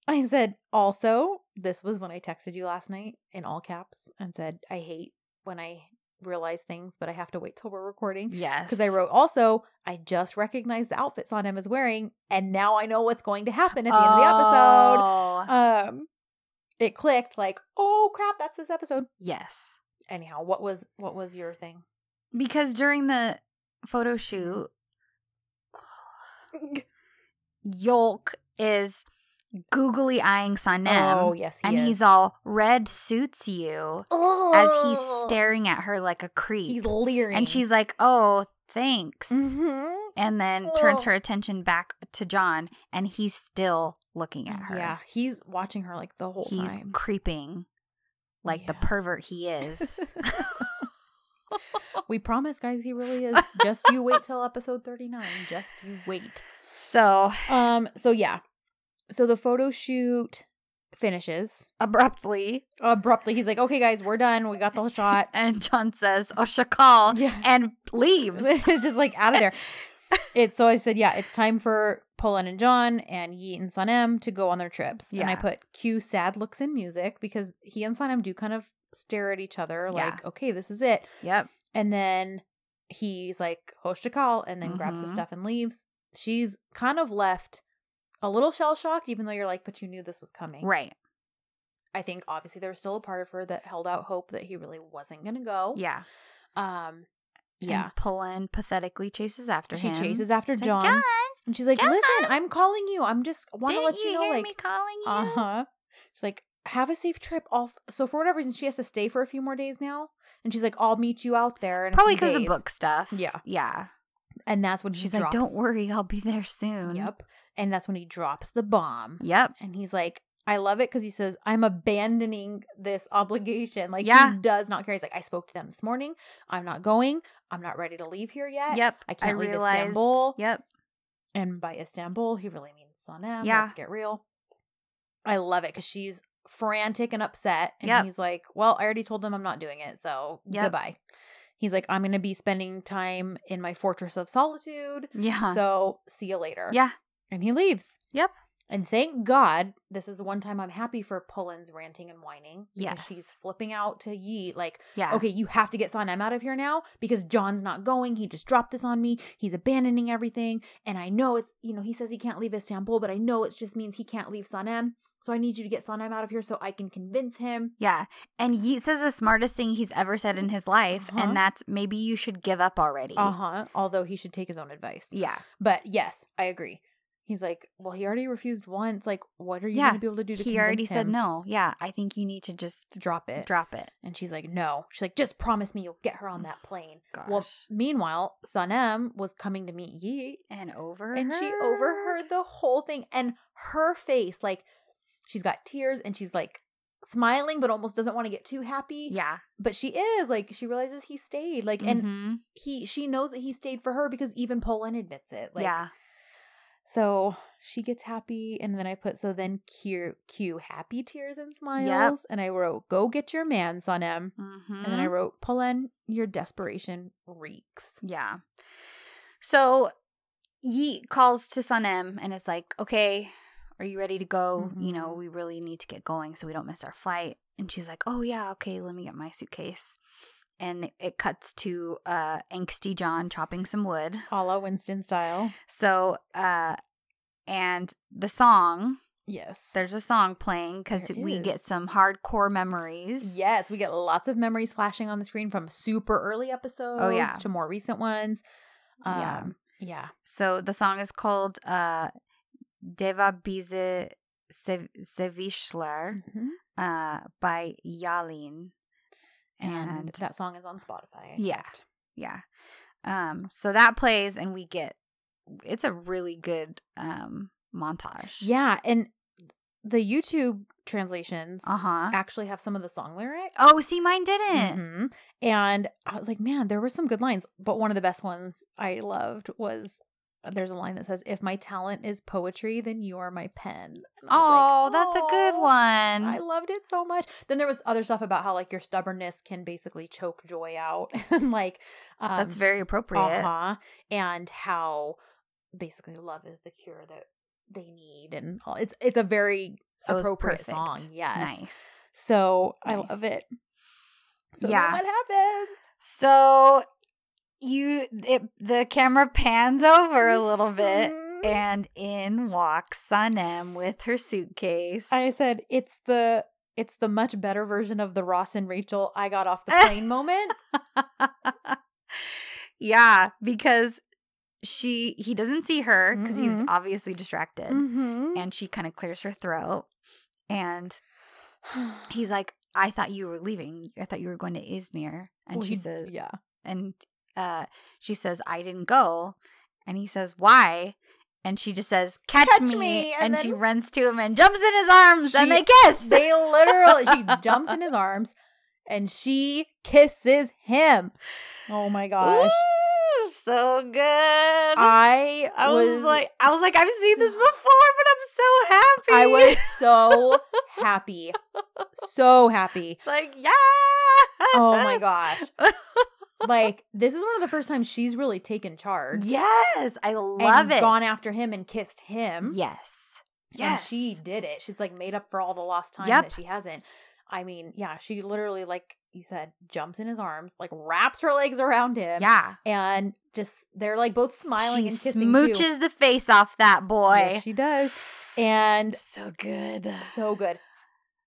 I said also. This was when I texted you last night in all caps and said, I hate when I realize things, but I have to wait till we're recording. Yes. Because I wrote also, I just recognized the outfit Sanem is wearing, and now I know what's going to happen at the end of the episode. Oh. Um, it clicked like, oh crap, that's this episode. yes. Anyhow, what was what was your thing? Because during the photo shoot, Yolk is googly eyeing Sanem. oh yes, and is. he's all red suits you as he's staring at her like a creep. He's leering, and she's like, "Oh, thanks." Mhm. And then turns her attention back to John, and he's still looking at her. Yeah, he's watching her like the whole he's time. He's creeping like the pervert he is. we promise, guys, he really is. Just you wait till episode thirty nine. Just you wait. so Um. So yeah. so the photo shoot finishes Abruptly. abruptly. He's like, "Okay, guys, we're done. We got the shot." And John says, Oh, Shakal. Yeah. And leaves. it's just like out of there. It's so I said, yeah, it's time for Polen and John and Yeet and Sanem to go on their trips. And I put cue sad looks in music because he and Sanem do kind of stare at each other Yeah. like, okay, this is it. Yep. And then he's like, Hoshtakal, and then grabs his Mhm. stuff and leaves. She's kind of left a little shell shocked, even though you're like, but you knew this was coming. Right. I think obviously there was still a part of her that held out hope that he really wasn't gonna go. Yeah. Um yeah. And Polen pathetically chases after She him. She chases after She's like, John. John, And she's like, John! "Listen, I'm calling you. I'm just want to let you, you know, hear like, me calling you? uh huh." She's like, "Have a safe trip." Off. So for whatever reason, she has to stay for a few more days now, and she's like, "I'll meet you out there." Probably because of book stuff. Yeah. Yeah. And that's when She's he like, drops, don't worry, I'll be there soon. Yep. And that's when he drops the bomb, Yep. and he's like. I love it because he says, I'm abandoning this obligation. Like, Yeah. he does not care. He's like, I spoke to them this morning. I'm not going. I'm not ready to leave here yet. Yep. I can't leave realized. Istanbul. Yep. And by Istanbul, he really means Sanem. Yeah. Let's get real. I love it because she's frantic and upset. And Yep. he's like, Well, I already told them I'm not doing it. So Yep. goodbye. He's like, I'm going to be spending time in my fortress of solitude. Yeah. So see you later. yeah. And he leaves. Yep. And thank God, this is the one time I'm happy for Polen's ranting and whining. Yes. She's flipping out to Yeet, like, Yeah. okay, you have to get Sanem out of here now because John's not going. He just dropped this on me. He's abandoning everything. And I know it's, you know, he says he can't leave Istanbul, but I know it just means he can't leave Sanem. So I need you to get Sanem out of here so I can convince him. Yeah. And Yeet says the smartest thing he's ever said in his life, Uh-huh. and that's maybe you should give up already. Uh huh. Although he should take his own advice. Yeah. But yes, I agree. He's like, well, he already refused once. Like, what are you Yeah. going to be able to do to He already convince said no. Yeah. I think you need to just drop it? drop it. And she's like, no. She's like, just promise me you'll get her on that plane. Gosh. Well, meanwhile, Sanem was coming to meet Yeet And over and she overheard the whole thing and her face like she's got tears and she's like smiling but almost doesn't want to get too happy Yeah. but she is like she realizes he stayed like and Mhm. he she knows that he stayed for her because even Polen admits it like yeah. So she gets happy and then i put so then cue cue happy tears and smiles and i wrote go get your man Sanem Mm-hmm. and then i wrote Polen your desperation reeks Yeah. So Yeet calls to Sanem and is like, okay, are you ready to go? You know, Mhm. we really need to get going so we don't miss our flight. And she's like, oh, yeah, okay, let me get my suitcase. And it cuts to uh, angsty John chopping some wood. a la winston style So, uh, and the song, yes there's a song playing because we get some hardcore memories. Yes, we get lots of memories flashing on the screen from super early episodes Oh, yeah. to more recent ones. Yeah. Um, yeah. So the song is called uh, Deva Bize Sev- Sevishler Mhm. uh, by Yalin. And, And that song is on Spotify. Yeah. yeah. Um, so that plays and we get it's a really good um montage. Yeah. And the YouTube translations Uh-huh. actually have some of the song lyrics. Oh, see mine didn't. Mhm. And I was like, man, there were some good lines. But one of the best ones I loved was there's a line that says, If my talent is poetry, then you are my pen. Oh, like, that's a good one. I loved it so much. Then there was other stuff about how like your stubbornness can basically choke joy out, and like um, That's very appropriate. uh-huh, and how basically love is the cure that they need, and all. it's it's a very So appropriate song. Yes, Nice. So I love it. So Yeah. what happens? So you it, the camera pans over a little bit Mhm. and in walks Sanem with her suitcase. I said it's the it's the much better version of the Ross and Rachel I got off the plane moment. yeah, because she he doesn't see her because he's Mm-mm. obviously distracted Mhm. and she kind of clears her throat and he's like I thought you were leaving. I thought you were going to Izmir. And Well, she he- says yeah. and uh she says I didn't go and he says why and she just says catch, Catch me, me, and, and she runs to him and jumps in his arms and they kiss They literally she jumps in his arms and she kisses him. Oh my gosh. Ooh, so good I, I was, like I was like I've seen this before but I'm so happy. I was so happy. So happy. like, yeah. Oh my gosh. Like, this is one of the first times she's really taken charge. Yes, I love and it. Gone after him and kissed him. Yes. And Yes. she did it. She's like made up for all the lost time Yep. that she hasn't. I mean, yeah, she literally, like you said, jumps in his arms, like wraps her legs around him. Yeah. And just, they're like both smiling she and kissing. smooches too. the face off that boy. Yes, she does. And so good. so good.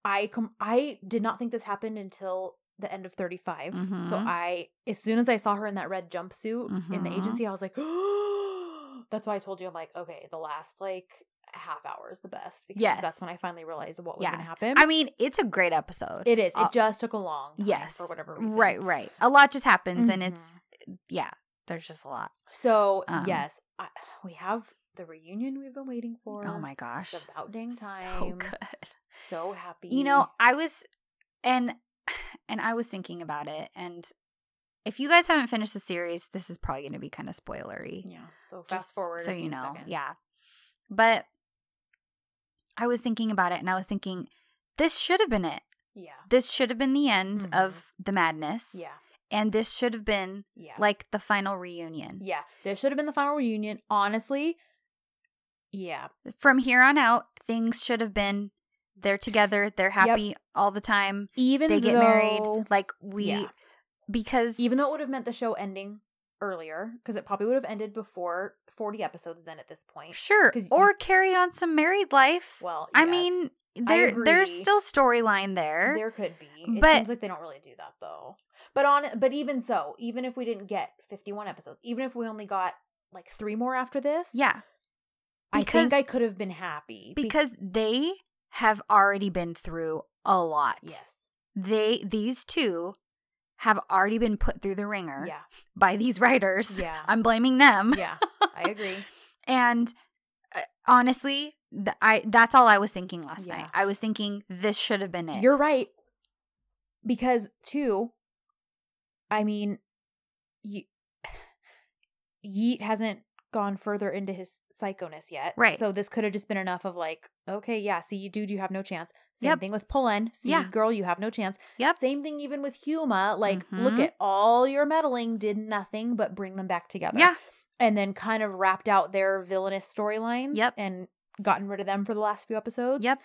I com- I did not think this happened until the end of 35. So Mhm. I as soon as I saw her in that red jumpsuit in the Mhm. agency, I was like, that's why I told you I'm like, okay, the last like half hour is the best because Yes. that's when I finally realized what was Yeah. going to happen. I mean, it's a great episode. it is. It uh, just took a long time yes. for whatever reason. Right, right. A lot just happens and it's Mm-hmm. yeah, there's just a lot. So, Um, yes, I, we have the reunion we've been waiting for. Oh my gosh. It's about dang time. So good. So happy. You know, I was and and I was thinking about it and if you guys haven't finished the series, this is probably going to be kind of spoilery. yeah. So fast just forward. so you know. seconds. Yeah. But I was thinking about it and I was thinking this should have been it. Yeah. This should have been the end Mhm. of the madness. Yeah. And this should have been Yeah. like the final reunion. Yeah, there should have been the final reunion. Honestly, yeah, From here on out, things should have been they're together, they're happy all the time. even They get though, married. Like we Yeah. because even though it would have meant the show ending earlier, because it probably would have ended before forty episodes. Then at this point, sure, or carry on some married life. well, I mean, there there's still storyline there. there could be. It but- seems like they don't really do that though. But on, but even so, even if we didn't get fifty-one episodes, even if we only got like three more after this, yeah. I think I could have been happy be- Because they have already been through a lot. yes, They these two have already been put through the ringer yeah, by these writers. Yeah. I'm blaming them. yeah, I agree. And uh, honestly, th- I that's all I was thinking last Yeah. night. I was thinking this should have been it. You're right. Because two, I mean, Ye- Yeet hasn't gone further into his psychoness yet. Right. So this could have just been enough of like, okay, yeah, see dude, you have no chance. Same Yep. thing with Polen. See Yeah. girl, you have no chance. Yep. Same thing even with Huma. Like, look Mhm. at all your meddling did nothing but bring them back together. yeah. And then kind of wrapped out their villainous storylines. Yep. And gotten rid of them for the last few episodes. Yep.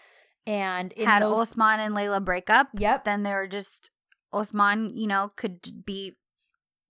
And in Had those, Osman and Layla break up. Yep. Then they were just Osman, you know, could be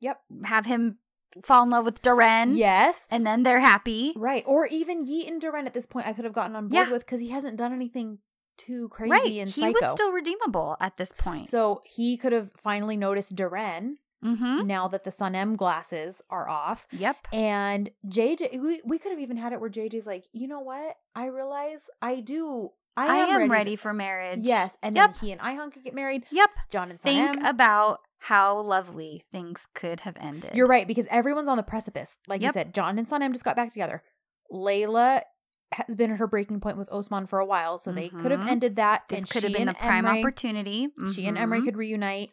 Yep. have him fall in love with Duran. Yes. And then they're happy. Right. Or even Yeet and Duran at this point I could have gotten on board Yeah. with because he hasn't done anything too crazy right. and He psycho. was still redeemable at this point. so he could have finally noticed Duran mm-hmm. now that the Sanem glasses are off. Yep. And JJ, we, we could have even had it where JJ's like, you know what? I realize I do. I I, am, am, ready. ready, for marriage. Yes. And Yep. then he and Ihan could get married. Yep. John and Sun Think M. about how lovely things could have ended. You're right because everyone's on the precipice. Like you said, John and Sanem just got back together. Layla has been at her breaking point with Osman for a while, so they could have Mhm. ended that. This and could have been the prime Emery- opportunity. She and Emery Mhm. could reunite.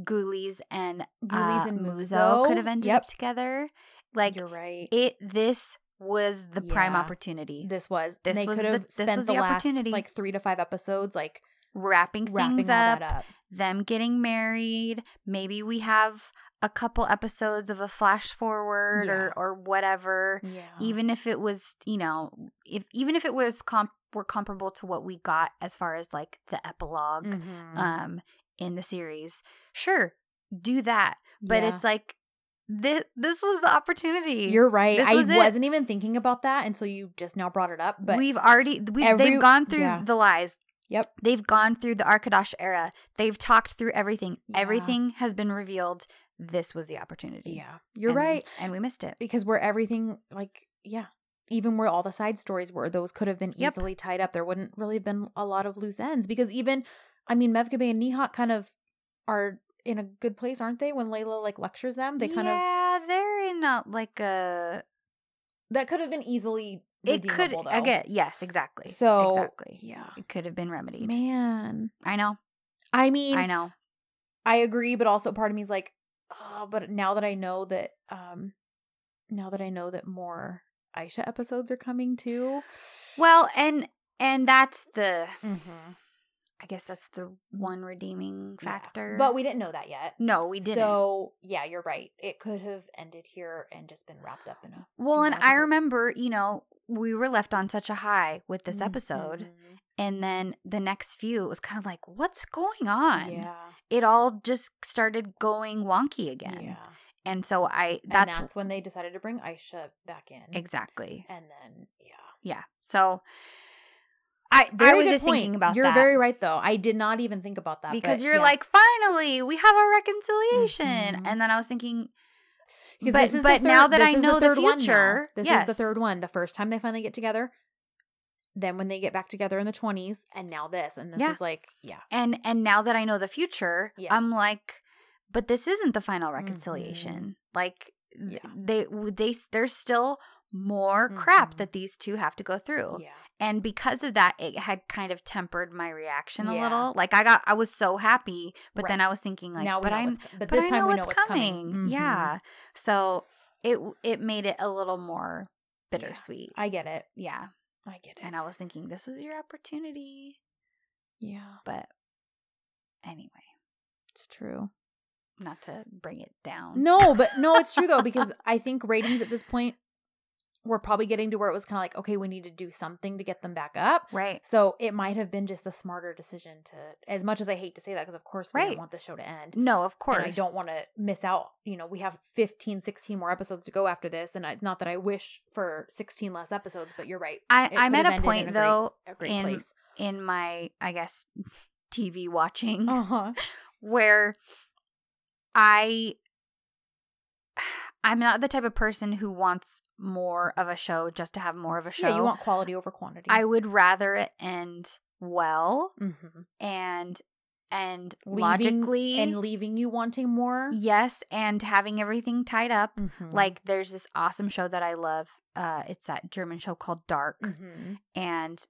Guliz and Guliz uh, and Muzo could have ended Yep. up together. Like You're right. it. This was the prime opportunity. this was. This they was could the- have this spent was the, the last opportunity. like three to five episodes like wrapping wrapping things all up, that up. Them getting married. Maybe we have a couple episodes of a flash forward Yeah. or or whatever. Yeah. Even if it was, you know, if even if it was comp were comparable to what we got as far as like the epilog Mhm. um in the series, sure, do that. But Yeah. it's like this this was the opportunity. You're right. This I was wasn't even thinking about that until you just now brought it up. But we've already we every- they've gone through yeah. the lies. Yep. They've gone through the Arkadaş era. They've talked through everything. Yeah. Everything has been revealed. This was the opportunity. yeah, you're And- right. And we missed it. because where everything like yeah even where all the side stories were those could have been Yep. easily tied up there wouldn't really have been a lot of loose ends because even i mean Mevkibe and Nihat kind of are in a good place aren't they when layla like lectures them they kind of Yeah, they're in not like a that could have been easily it could though. again yes, exactly. So, exactly. yeah It could have been remedied. man I know. i mean I know. I agree but also part of me is like oh but now that i know that um now that i know that more aisha episodes are coming too Well, and and that's the Mm-hmm. I guess that's the one redeeming factor. But we didn't know that yet. no, we didn't. So yeah, you're right. It could have ended here and just been wrapped up in a. well, and I remember, you know, we were left on such a high with this episode, Mhm. and then the next few it was kind of like, what's going on? Yeah. It all just started going wonky again. Yeah. And so I And that's, that's when they decided to bring Aisha back in. exactly. And then yeah. Yeah. So I I was just point. thinking about You're that. very right though. I did not even think about that because but you're yeah. like, finally, we have a reconciliation. Mhm. And then I was thinking, Because but- this is the but now that I know the third now. future, this yes. is the third one. The first time they finally get together, then when they get back together in the twenties, and now this, and this Yeah. is like, yeah, and and now that I know the future, Yes. I'm like, but this isn't the final reconciliation. Like Yeah. they they there's still more crap Mhm. that these two have to go through. yeah, And because of that, it had kind of tempered my reaction a Yeah. little. Like I got I was so happy, but then I was thinking like, now but i'm but but this I time know we know what's coming. coming. Mhm. Yeah. So it it made it a little more Yeah. bittersweet. I get it. yeah. I get it. And I was thinking this was your opportunity, yeah, but anyway, it's true. not to bring it down. No, but no, it's true though because I think ratings at this point were probably getting to where it was kind of like, okay, we need to do something to get them back up. Right. So it might have been just the smarter decision to, as much as I hate to say that, because of course we Right. didn't want the show to end. No, of course. And I don't want to miss out. You know, we have 15, 16 more episodes to go after this. And I, not that I wish for 16 less episodes, but you're right. I, I'm at a point, in a though, great in- place. in my I guess TV watching Uh-huh. where I I'm not the type of person who wants more of a show just to have more of a show. Yeah, you want quality over quantity. I would rather it end well mm-hmm. and and Leaving- logically and leaving you wanting more. yes and having everything tied up. Mhm. Like there's this awesome show that I love. Uh it's that German show called Dark Mhm. and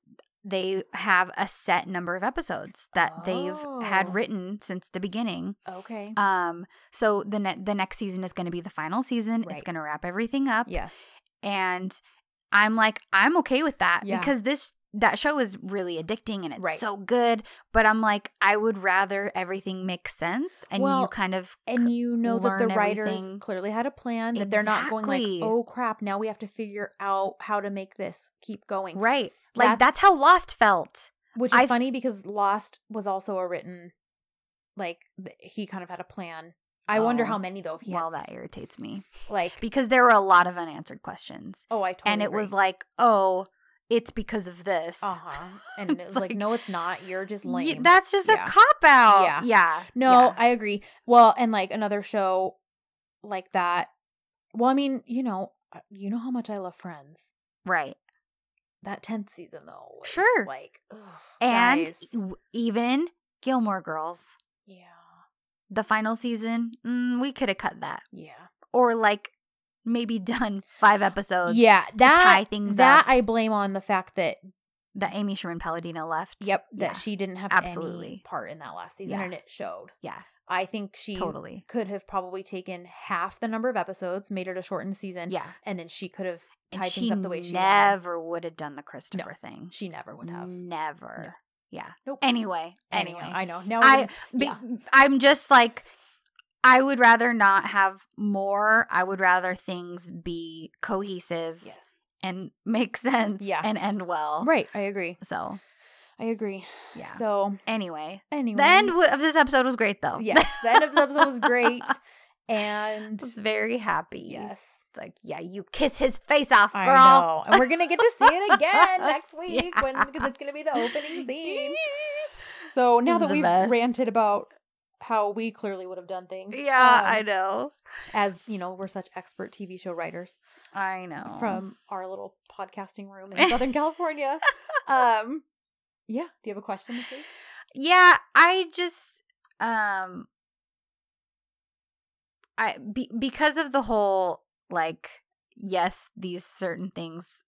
they have a set number of episodes that they've Oh. had written since the beginning. okay. Um, so the ne- the next season is going to be the final season. It's going to wrap everything up, yes. and I'm like, I'm okay with that Yeah. because this that show is really addicting and it's Right. so good. But I'm like, I would rather everything make sense and you kind of And you know that the writers everything. clearly had a plan that they're not going like, oh crap, now we have to figure out how to make this keep going. right, like That's- that's, how Lost felt. Which is I- funny because Lost was also a written, like he kind of had a plan. I wonder Oh, how many though. If he well, had that irritates me like because there were a lot of unanswered questions, oh, I totally and it was like, oh, it's because of this. uh huh, and it It's was like, like, no, it's not. You're just lame. that's just Yeah. a cop out. Yeah. Yeah. No, Yeah. I agree. Well, and like another show like that. Well, I mean, you know, uh, you know how much I love Friends. right. That tenth season though, Sure. like, ugh, And guys. even Gilmore Girls, yeah, the final season, mm, we could have cut that. yeah, Or like maybe done five episodes yeah. That tie things that up. I blame on the fact that that Amy Sherman Palladino left. yep, that Yeah. she didn't have Absolutely. any part in that last season, Yeah. and it showed. Yeah. I think she Totally. could have probably taken half the number of episodes, made it a shortened season, Yeah. and then she could have And tied she things up the way she um, never would have done the Christopher thing. She never would have. Never. Yeah. Nope. Anyway. Anyway, Anyway. I know. Now I be, yeah. I'm just like I would rather not have more. I would rather things be cohesive yes. and make sense Yeah. and end well. Right, I agree. So, I agree. yeah. So anyway, anyway, the end of this episode was great though. yes, the end of this episode was great, and was very happy. yes, It's like, yeah, you kiss his face off, girl. I know, and we're gonna get to see it again next week Yeah. when because it's gonna be the opening scene. So now It's that we've best. ranted about how we clearly would have done things, Yeah, um, I know. as you know, we're such expert TV show writers I know. from our little podcasting room in Southern California. Um, yeah. Do you have a question this week? Yeah, I just um I be, because of the whole like yes, these certain things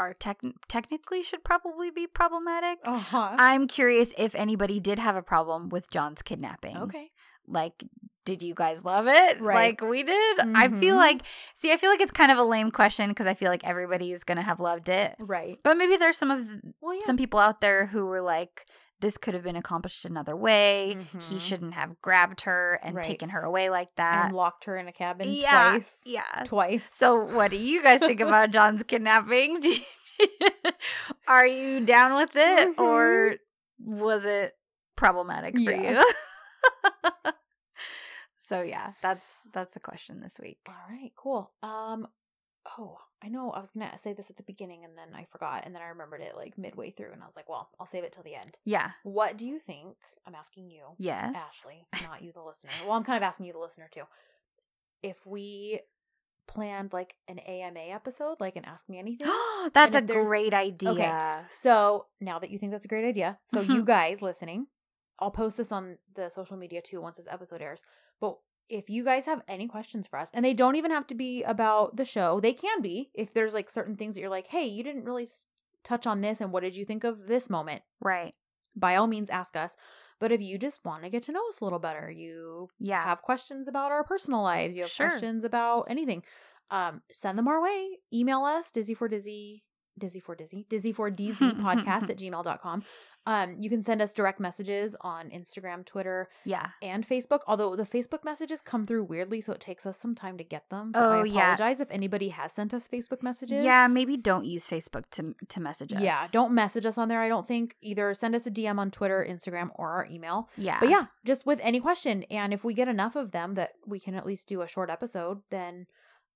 are tech technically should probably be problematic. Uh huh. I'm curious if anybody did have a problem with John's kidnapping. Okay. like did you guys love it Right. like we did i feel Mhm. like see i feel like it's kind of a lame question because i feel like everybody is gonna have loved it Right. but maybe there's some of Well, yeah. some people out there who were like this could have been accomplished another way he Mhm. shouldn't have grabbed her and Right. taken her away like that and locked her in a cabin yeah twice. yeah Twice. so what do you guys think about john's kidnapping are you down with it or was it problematic for Yeah. you so yeah that's that's the question this week All right, cool. Um, oh, I know I was gonna say this at the beginning and then I forgot, and then I remembered it like midway through, and I was like, well, I'll save it till the end. yeah What do you think? I'm asking you, yes Ashley, not you, the listener. Well, I'm kind of asking you, the listener, too. If we planned like an AMA episode, like an Ask Me Anything. that's a great idea Okay, So now that you think that's a great idea, so Mm-hmm. you guys listening, I'll post this on the social media too once this episode airs. But if you guys have any questions for us, and they don't even have to be about the show, they can be if there's like certain things that you're like, hey, you didn't really touch on this, and what did you think of this moment? right By all means, ask us. But if you just want to get to know us a little better, you yeah have questions about our personal lives, you have Sure. questions about anything, um, send them our way. Email us, Dizzy for Dizzy, Dizzy for Dizzy, Dizzy for DZ podcast at gmail.com. Um, you can send us direct messages on Instagram, Twitter, yeah and Facebook. Although the Facebook messages come through weirdly, so it takes us some time to get them. So Oh, I yeah. apologize if anybody has sent us Facebook messages. yeah maybe don't use facebook to to message us Yeah, don't message us on there. I don't think either. Send us a DM on Twitter, Instagram, or our email. yeah But yeah, just with any question. And if we get enough of them that we can at least do a short episode, then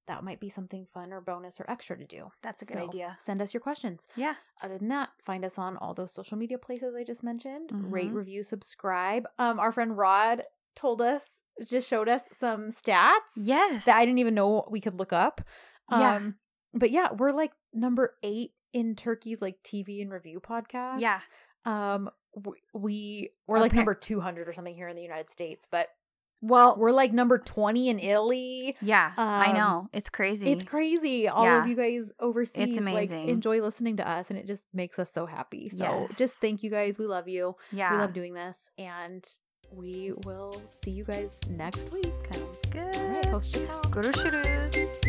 that might be something fun or bonus or extra to do. that's a good So idea Send us your questions. yeah Other than that, find us on all those social media places I just mentioned. Rate, Mhm. review, subscribe. Um, our friend Rod told us, just showed us some stats yes that I didn't even know we could look up. Yeah. Um, but yeah, we're like number eight in Turkey's like TV and review podcast. yeah Um, we we're like number two hundred or something here in the United States, but well we're like number twenty in Italy. yeah i Um, know it's crazy It's crazy. All Yeah. of you guys overseas, it's amazing. Like, enjoy listening to us, and it just makes us so happy. So Yes. just thank you guys. We love you. yeah We love doing this, and we will see you guys next week. sounds good All right,